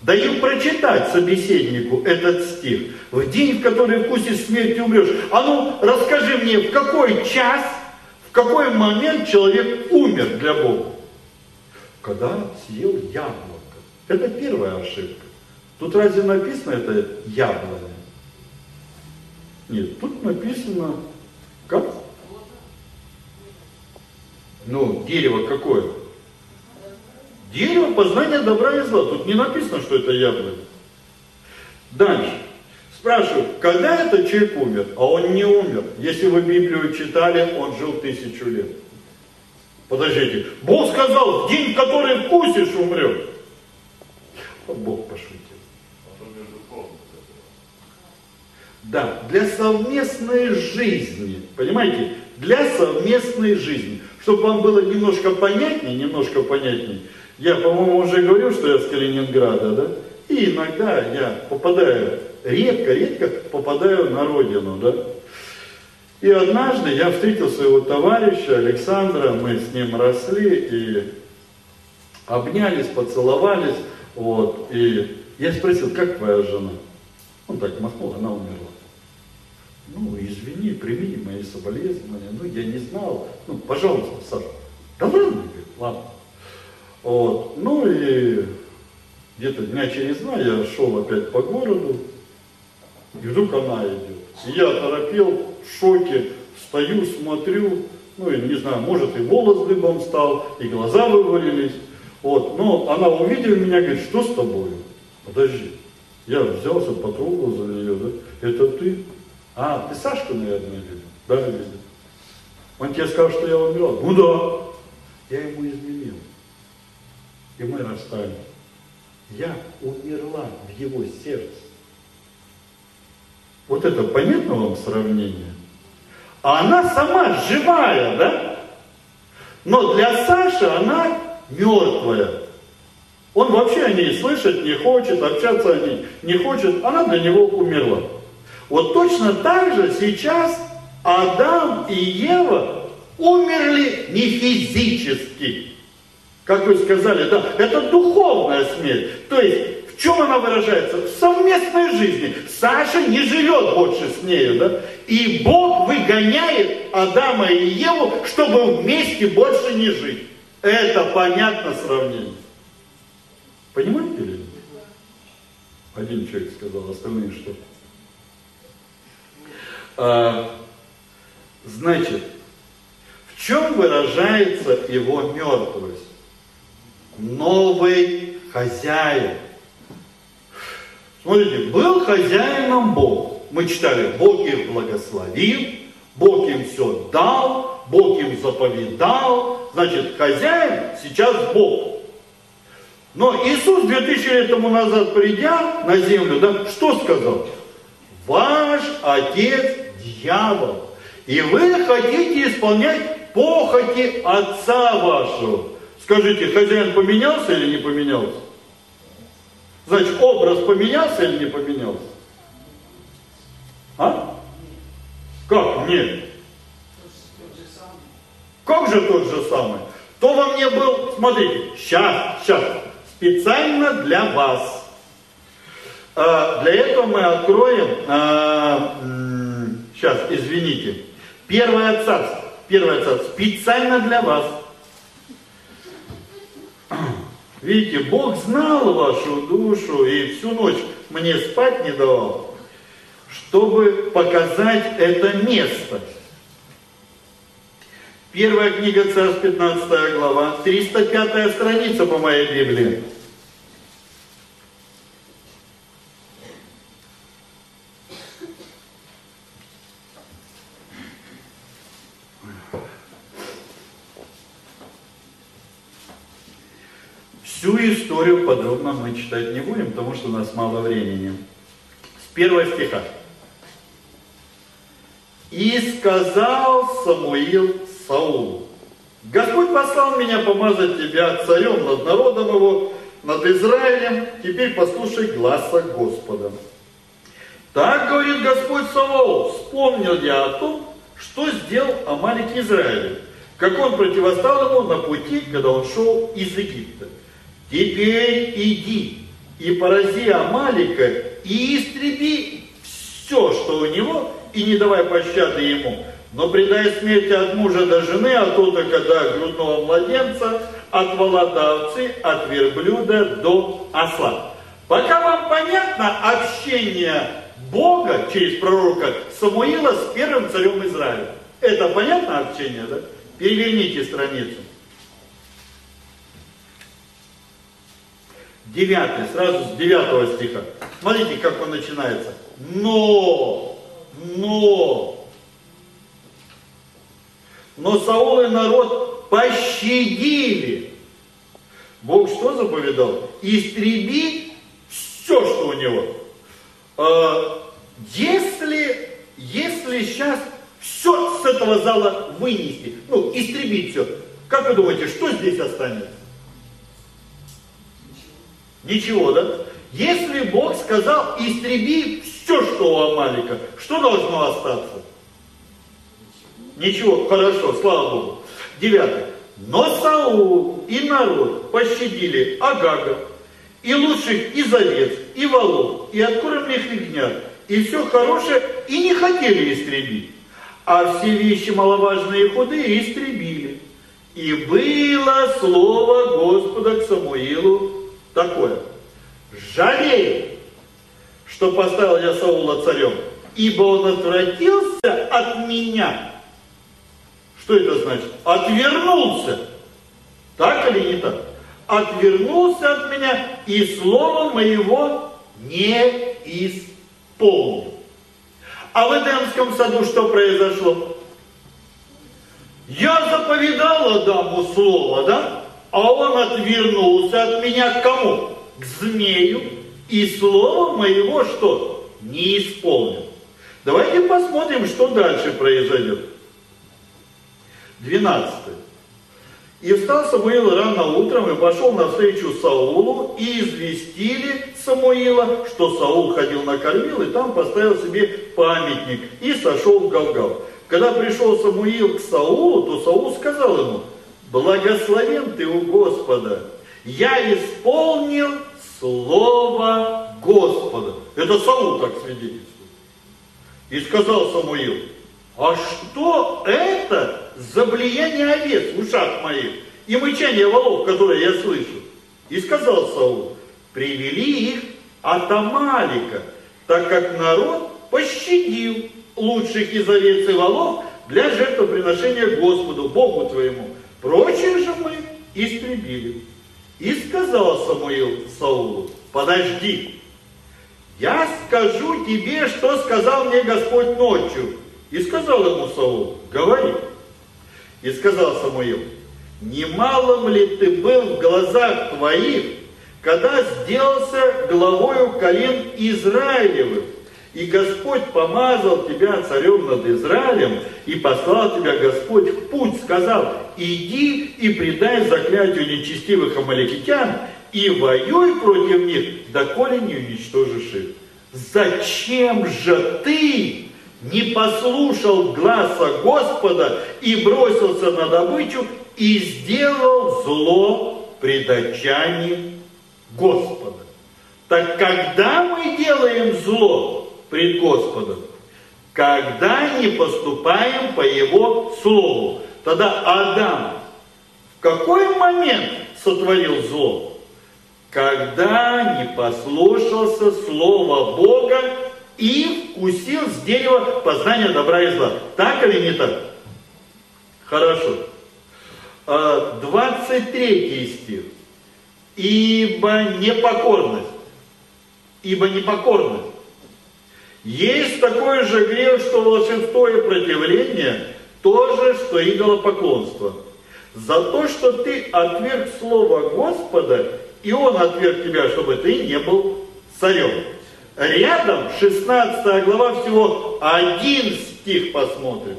даю прочитать собеседнику этот стих. В день, в который вкусишь смерти умрешь. А ну, расскажи мне, в какой час, в какой момент человек умер для Бога? Когда съел яблоко. Это первая ошибка. Тут разве написано это яблоко? Нет, тут написано как? Ну, дерево какое? Дерево познания добра и зла. Тут не написано, что это яблоко. Дальше. Спрашиваю, когда этот человек умер? А он не умер. Если вы Библию читали, он жил тысячу лет. Подождите. Бог сказал, день, который вкусишь, умрет. Бог пошутил. Да, для совместной жизни, понимаете, для совместной жизни. Чтобы вам было немножко понятнее, немножко понятнее, я, по-моему, уже говорил, что я с Калининграда, да? И иногда я попадаю, редко-редко попадаю на родину, да? И однажды я встретил своего товарища Александра, мы с ним росли и обнялись, поцеловались, вот, и я спросил, как твоя жена? Он так махнул, она умерла. Ну, извини, прими мои соболезнования. Ну, я не знал. Ну, пожалуйста, Саша. Да ладно, говорит, ладно. Вот. Ну и где-то дня через два я шел опять по городу, и вдруг она идет. И я торопел, в шоке, стою, смотрю, ну и не знаю, может и волос дыбом стал, и глаза вывалились. Вот. Но она увидела меня, говорит, что с тобой? Подожди. Я взялся, потрогал за нее, да? Это ты? А, ты Сашку, наверное, видел? Да, видел. Он тебе сказал, что я умерла? Ну да. Я ему изменил и мы расстались. Я умерла в его сердце. Вот это понятно вам сравнение? А она сама живая, да? Но для Саши она мертвая. Он вообще о ней слышать не хочет, общаться о ней не хочет. Она для него умерла. Вот точно так же сейчас Адам и Ева умерли не физически, как вы сказали, да, это духовная смерть. То есть, в чем она выражается? В совместной жизни. Саша не живет больше с нею, да? И Бог выгоняет Адама и Еву, чтобы вместе больше не жить. Это понятно сравнение. Понимаете ли? Один человек сказал, остальные что? А, значит, в чем выражается его мертвость? новый хозяин. Смотрите, был хозяином Бог. Мы читали, Бог их благословил, Бог им все дал, Бог им заповедал. Значит, хозяин сейчас Бог. Но Иисус 2000 лет тому назад, придя на землю, да, что сказал? Ваш отец дьявол. И вы хотите исполнять похоти отца вашего. Скажите, хозяин поменялся или не поменялся? Значит, образ поменялся или не поменялся? А? Как? Нет. Как же тот же самый? То во мне был, смотрите, сейчас, сейчас, специально для вас. А, для этого мы откроем, а, сейчас, извините, Первое царство, Первое царство, специально для вас. Видите, Бог знал вашу душу и всю ночь мне спать не давал, чтобы показать это место. Первая книга Царств, 15 глава, 305 страница по моей Библии. Всю историю подробно мы читать не будем, потому что у нас мало времени. С первого стиха. «И сказал Самуил Саулу, Господь послал меня помазать тебя царем над народом его, над Израилем, теперь послушай гласа Господа. Так говорит Господь Саваоф, вспомнил я о том, что сделал Амалик Израилю, как он противостал ему на пути, когда он шел из Египта. Теперь иди и порази Амалика и истреби все, что у него, и не давай пощады ему, но предай смерти от мужа до жены, от отока до грудного младенца, от овцы, от верблюда до осла. Пока вам понятно общение Бога через пророка Самуила с первым царем Израиля. Это понятно общение, да? Переверните страницу. Девятый, сразу с девятого стиха. Смотрите, как он начинается. Но, но, но Саул и народ пощадили. Бог что заповедал? Истреби все, что у него. А, если, если сейчас все с этого зала вынести, ну, истребить все, как вы думаете, что здесь останется? Ничего, да? Если Бог сказал, истреби все, что у Амалика, что должно остаться? Ничего, хорошо, слава Богу. Девятое. Но Саул и народ пощадили Агага, и лучших из овец, и волов, и откормленных ягнят, и все хорошее, и не хотели истребить. А все вещи маловажные и худые истребили. И было слово Господа к Самуилу такое. Жалею, что поставил я Саула царем, ибо он отвратился от меня. Что это значит? Отвернулся. Так или не так? Отвернулся от меня и слова моего не исполнил. А в Эдемском саду что произошло? Я заповедал Адаму слово, да? А он отвернулся от меня к кому? К змею. И слово моего что? Не исполнил. Давайте посмотрим, что дальше произойдет. 12. И встал Самуил рано утром и пошел навстречу Саулу, и известили Самуила, что Саул ходил на кормил, и там поставил себе памятник, и сошел в Галгал. Когда пришел Самуил к Саулу, то Саул сказал ему, благословен ты у Господа, я исполнил слово Господа. Это Саул так свидетельствует. И сказал Самуил, а что это за влияние овец в ушах моих и мычание волов, которые я слышу? И сказал Саул, привели их от Амалика, так как народ пощадил лучших из овец и волов для жертвоприношения Господу, Богу твоему. Прочих же мы истребили. И сказал Самуил Саулу, подожди, я скажу тебе, что сказал мне Господь ночью. И сказал ему Саул, говори. И сказал Самуил, немалым ли ты был в глазах твоих, когда сделался главою колен Израилевых, и Господь помазал тебя царем над Израилем, и послал тебя Господь в путь, сказал, иди и предай заклятию нечестивых амаликитян, и воюй против них, доколе не уничтожишь их. Зачем же ты не послушал гласа Господа и бросился на добычу и сделал зло пред очами Господа. Так когда мы делаем зло пред Господом? Когда не поступаем по Его Слову. Тогда Адам в какой момент сотворил зло? Когда не послушался Слова Бога и вкусил с дерева познания добра и зла. Так или не так? Хорошо. 23 а, стих. Ибо непокорность. Ибо непокорность. Есть такой же грех, что волшебство и противление, то же, что идолопоклонство. За то, что ты отверг Слово Господа, и Он отверг тебя, чтобы ты не был царем. Рядом 16 глава всего один стих посмотрим.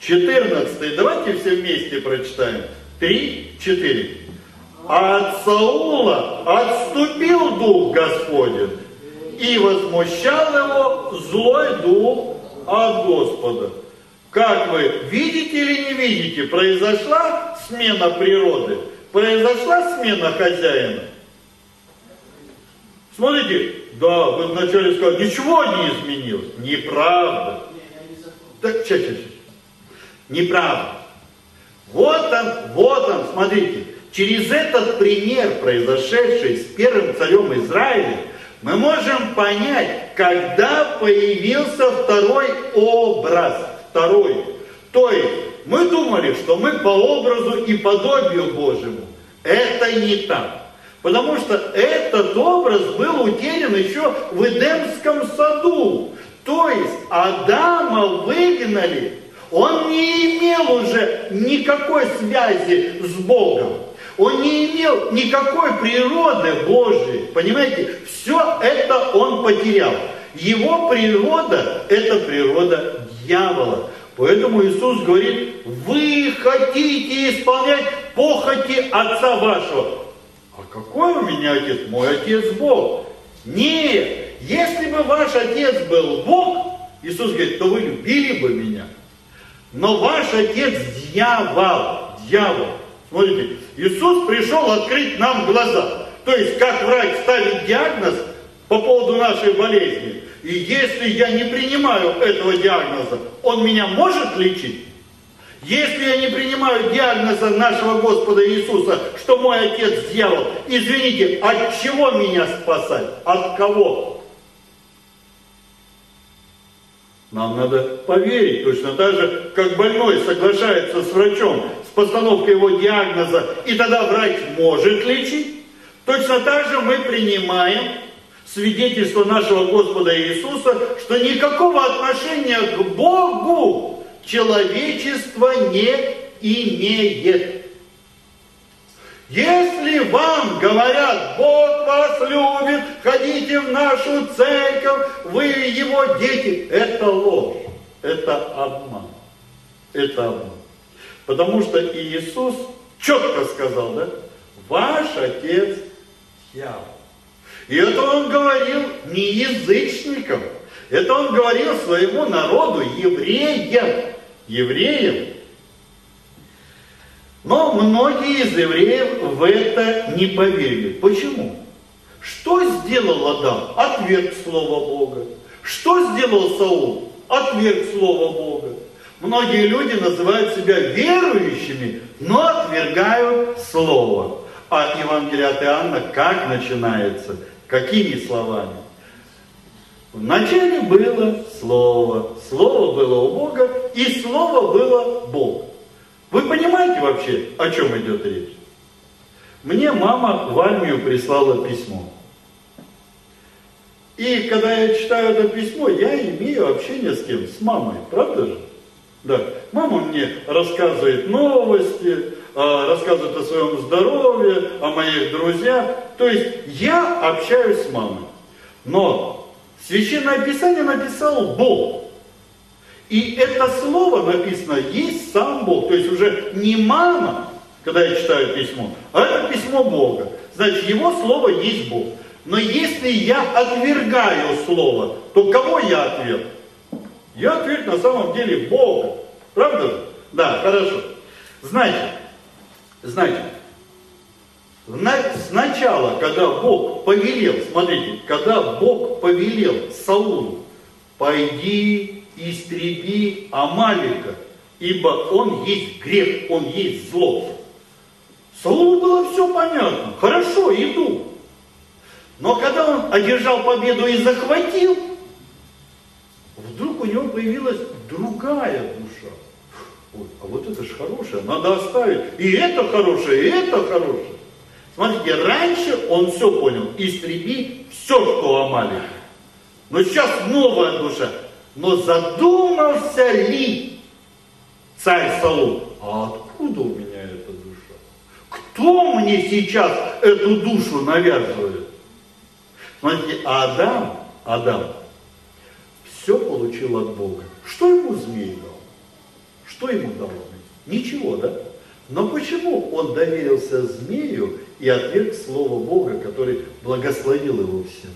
14. Давайте все вместе прочитаем. 3, 4. А от Саула отступил Дух Господень, и возмущал его злой Дух от Господа. Как вы видите или не видите, произошла смена природы, произошла смена хозяина. Смотрите, да, вы вначале сказали, ничего не изменилось. Неправда. Так, сейчас, сейчас. Неправда. Вот он, вот он, смотрите. Через этот пример, произошедший с первым царем Израиля, мы можем понять, когда появился второй образ. Второй. То есть, мы думали, что мы по образу и подобию Божьему. Это не так. Потому что этот образ был утерян еще в Эдемском саду. То есть Адама выгнали, он не имел уже никакой связи с Богом. Он не имел никакой природы Божьей. Понимаете, все это он потерял. Его природа – это природа дьявола. Поэтому Иисус говорит, вы хотите исполнять похоти Отца вашего. А какой у меня отец? Мой отец Бог. Нет, если бы ваш отец был Бог, Иисус говорит, то вы любили бы меня. Но ваш отец дьявол, дьявол. Смотрите, Иисус пришел открыть нам глаза. То есть, как врач ставит диагноз по поводу нашей болезни. И если я не принимаю этого диагноза, он меня может лечить? Если я не принимаю диагноза нашего Господа Иисуса, что мой отец дьявол, извините, от чего меня спасать? От кого? Нам надо поверить, точно так же, как больной соглашается с врачом с постановкой его диагноза, и тогда врач может лечить. Точно так же мы принимаем свидетельство нашего Господа Иисуса, что никакого отношения к Богу человечество не имеет. Если вам говорят, Бог вас любит, ходите в нашу церковь, вы его дети, это ложь, это обман. Это обман. Потому что Иисус четко сказал, да, ваш отец дьявол. И это он говорил не язычникам, это он говорил своему народу, евреям. Евреям. Но многие из евреев в это не поверили. Почему? Что сделал Адам? Отверг Слово Бога. Что сделал Саул? Отверг Слово Бога. Многие люди называют себя верующими, но отвергают Слово. А Евангелие от Иоанна как начинается? Какими словами? Вначале было Слово, Слово было у Бога, и Слово было Бог. Вы понимаете вообще, о чем идет речь? Мне мама в армию прислала письмо. И когда я читаю это письмо, я имею общение с кем? С мамой, правда же? Да. Мама мне рассказывает новости, а, рассказывает о своем здоровье, о моих друзьях. То есть я общаюсь с мамой. Но Священное Писание написал Бог. И это слово написано, есть сам Бог. То есть уже не мама, когда я читаю письмо, а это письмо Бога. Значит, его слово есть Бог. Но если я отвергаю слово, то кого я отверг? Я отверг на самом деле Бога. Правда же? Да, хорошо. Значит, значит, сначала, когда Бог повелел, смотрите, когда Бог повелел Саулу, пойди истреби Амалика, ибо он есть грех, он есть зло. Саулу было все понятно, хорошо, иду. Но когда он одержал победу и захватил, появилась другая душа. Ой, а вот это же хорошее, надо оставить. И это хорошее, и это хорошее. Смотрите, раньше он все понял, истреби все, что Амалик. Но сейчас новая душа. Но задумался ли царь Салу, а откуда у меня эта душа? Кто мне сейчас эту душу навязывает? Смотрите, Адам, Адам, все получил от Бога. Что ему змей дал? Что ему дал змей? Ничего, да? Но почему он доверился змею и отверг Слово Бога, который благословил его всем?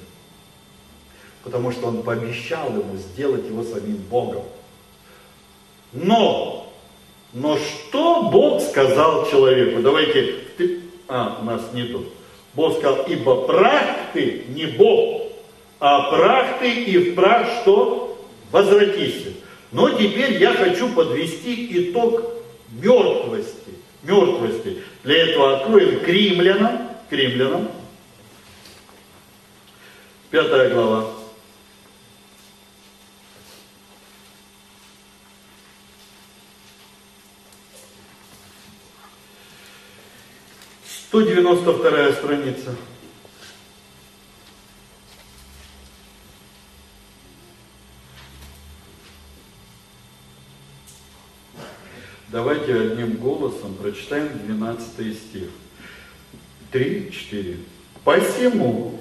Потому что он пообещал ему сделать его самим Богом. Но, но что Бог сказал человеку? Давайте, ты, а, нас не тут. Бог сказал, ибо прах ты не Бог, а прах ты и в прах что? Возвратись. Но теперь я хочу подвести итог мертвости. Мертвости. Для этого откроем к римлянам, к римлянам, пятая глава. 192 страница. Давайте одним голосом прочитаем 12 стих. 3-4. Посему,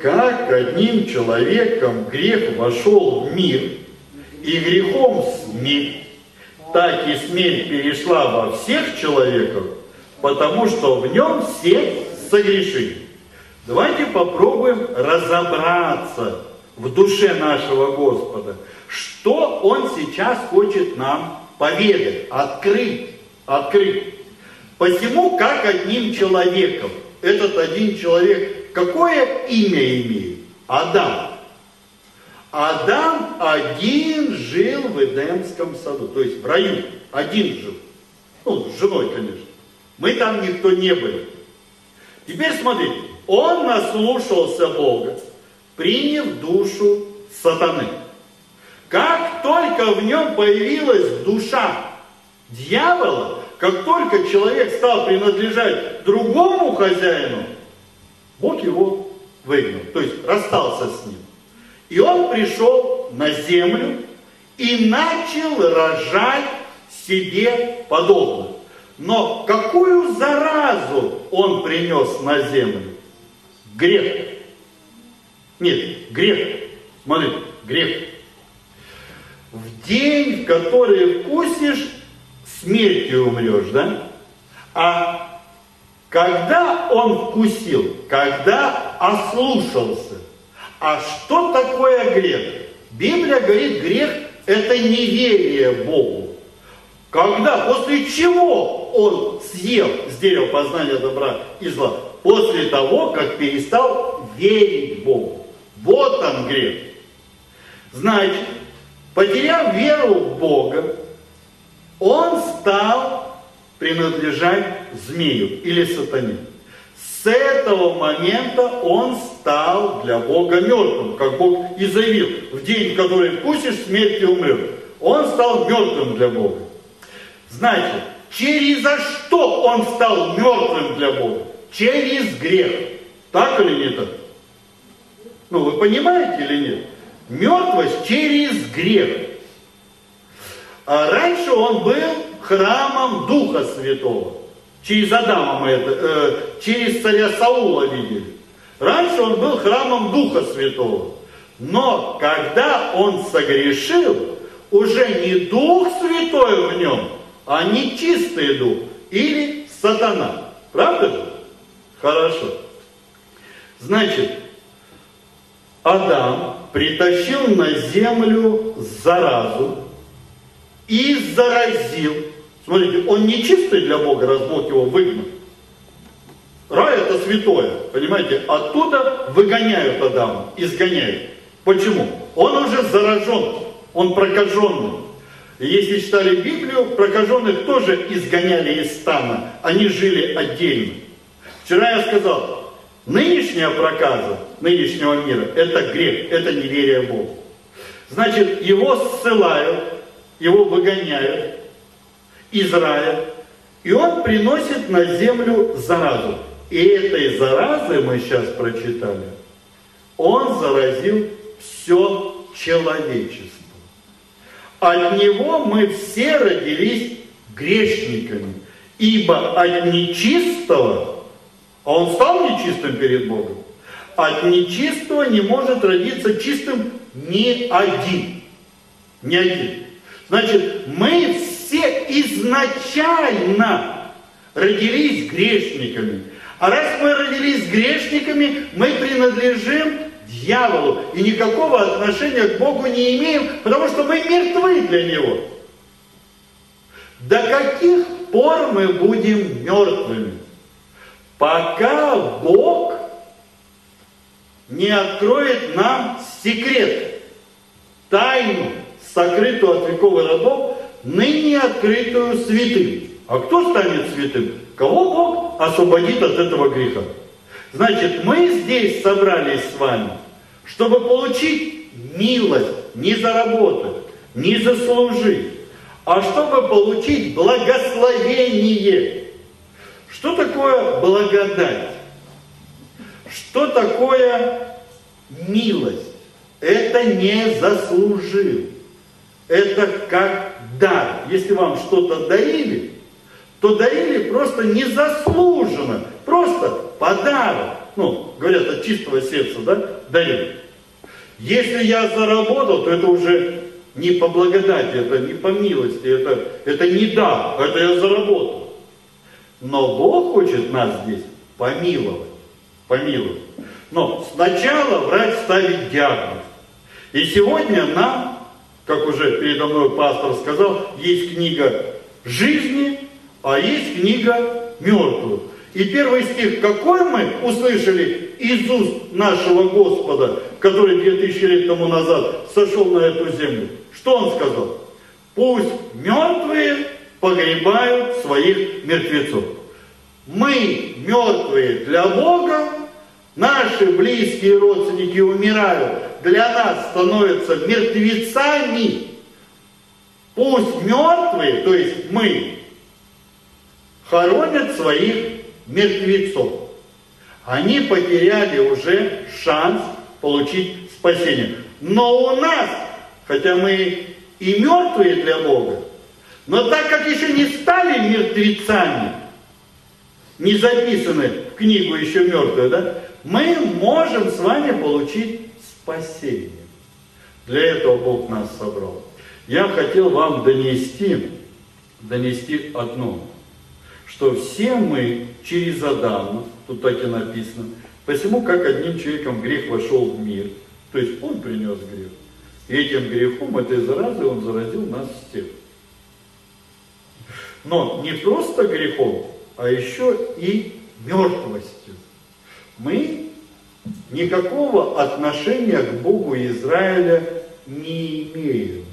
как одним человеком грех вошел в мир, и грехом смерть, так и смерть перешла во всех человеков, потому что в нем все согрешили. Давайте попробуем разобраться в душе нашего Господа, что Он сейчас хочет нам поведать, открыть, открыть. Посему, как одним человеком, этот один человек, какое имя имеет? Адам. Адам один жил в Эдемском саду, то есть в раю, один жил. Ну, с женой, конечно. Мы там никто не были. Теперь смотрите, он наслушался Бога, приняв душу сатаны. Как только в нем появилась душа дьявола, как только человек стал принадлежать другому хозяину, Бог его выгнал, то есть расстался с ним. И он пришел на землю и начал рожать себе подобных. Но какую заразу он принес на землю? Грех. Нет, грех. Смотри, грех. В день, в который вкусишь, смертью умрешь, да? А когда он вкусил, когда ослушался, а что такое грех? Библия говорит, грех – это неверие Богу. Когда, после чего он съел с дерева познания добра и зла? После того, как перестал верить Богу. Вот он грех. Значит, потеряв веру в Бога, он стал принадлежать змею или сатане. С этого момента он стал для Бога мертвым, как Бог и заявил, в день, в который вкусишь, смерти умрет. Он стал мертвым для Бога. Значит, через за что он стал мертвым для Бога? Через грех. Так или не так? Ну, вы понимаете или нет? Мертвость через грех. А раньше он был храмом Духа Святого. Через Адама мы это, э, через царя Саула видели. Раньше он был храмом Духа Святого. Но когда он согрешил, уже не Дух Святой в нем, а не чистый дух или сатана. Правда же? Хорошо. Значит, Адам притащил на землю заразу и заразил. Смотрите, он не чистый для Бога, раз Бог его выгнал. Рай это святое, понимаете? Оттуда выгоняют Адама, изгоняют. Почему? Он уже заражен, он прокаженный. Если читали Библию, прокаженных тоже изгоняли из стана. Они жили отдельно. Вчера я сказал, нынешняя проказа нынешнего мира – это грех, это неверие Богу. Значит, его ссылают, его выгоняют из рая, и он приносит на землю заразу. И этой заразы мы сейчас прочитали. Он заразил все человечество. От него мы все родились грешниками, ибо от нечистого, а он стал нечистым перед Богом, от нечистого не может родиться чистым ни один. Ни один. Значит, мы все изначально родились грешниками. А раз мы родились грешниками, мы принадлежим дьяволу и никакого отношения к Богу не имеем, потому что мы мертвы для Него. До каких пор мы будем мертвыми? Пока Бог не откроет нам секрет, тайну, сокрытую от веков и родов, ныне открытую святым. А кто станет святым? Кого Бог освободит от этого греха? Значит, мы здесь собрались с вами, чтобы получить милость, не заработать, не заслужить, а чтобы получить благословение. Что такое благодать? Что такое милость? Это не заслужил. Это как дар. Если вам что-то дарили, то дарили просто незаслуженно, просто подарок. Ну, говорят, от чистого сердца, да, дают. Если я заработал, то это уже не по благодати, это не по милости, это, это не да, это я заработал. Но Бог хочет нас здесь помиловать, помиловать. Но сначала врач ставит диагноз. И сегодня нам, как уже передо мной пастор сказал, есть книга жизни, а есть книга мертвых. И первый стих, какой мы услышали из уст нашего Господа, который 2000 лет тому назад сошел на эту землю. Что он сказал? Пусть мертвые погребают своих мертвецов. Мы мертвые для Бога, наши близкие родственники умирают, для нас становятся мертвецами. Пусть мертвые, то есть мы, хоронят своих мертвецов. Они потеряли уже шанс получить спасение. Но у нас, хотя мы и мертвые для Бога, но так как еще не стали мертвецами, не записаны в книгу еще мертвые, да, мы можем с вами получить спасение. Для этого Бог нас собрал. Я хотел вам донести, донести одно – что все мы через Адама, тут так и написано, посему как одним человеком грех вошел в мир, то есть он принес грех. И этим грехом, этой заразой он заразил нас всех. Но не просто грехом, а еще и мертвостью. Мы никакого отношения к Богу Израиля не имеем.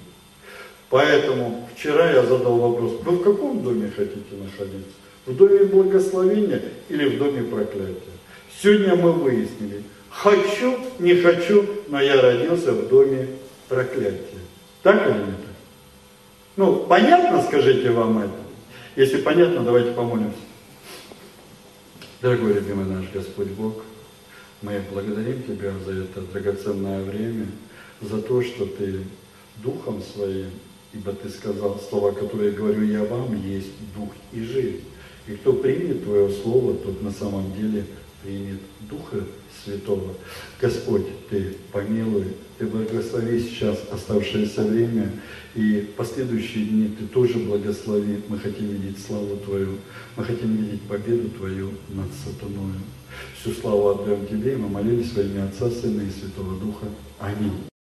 Поэтому вчера я задал вопрос, вы в каком доме хотите находиться? В доме благословения или в доме проклятия. Сегодня мы выяснили, хочу, не хочу, но я родился в доме проклятия. Так или не так? Ну, понятно, скажите вам это? Если понятно, давайте помолимся. Дорогой любимый наш Господь Бог, мы благодарим Тебя за это драгоценное время, за то, что Ты Духом Своим, ибо Ты сказал слова, которые говорю я вам, есть Дух и жизнь. И кто примет Твое Слово, тот на самом деле примет Духа Святого. Господь, Ты помилуй, Ты благослови сейчас оставшееся время, и последующие дни Ты тоже благослови. Мы хотим видеть славу Твою, мы хотим видеть победу Твою над сатаной. Всю славу отдаем Тебе, и мы молились во имя Отца, Сына и Святого Духа. Аминь.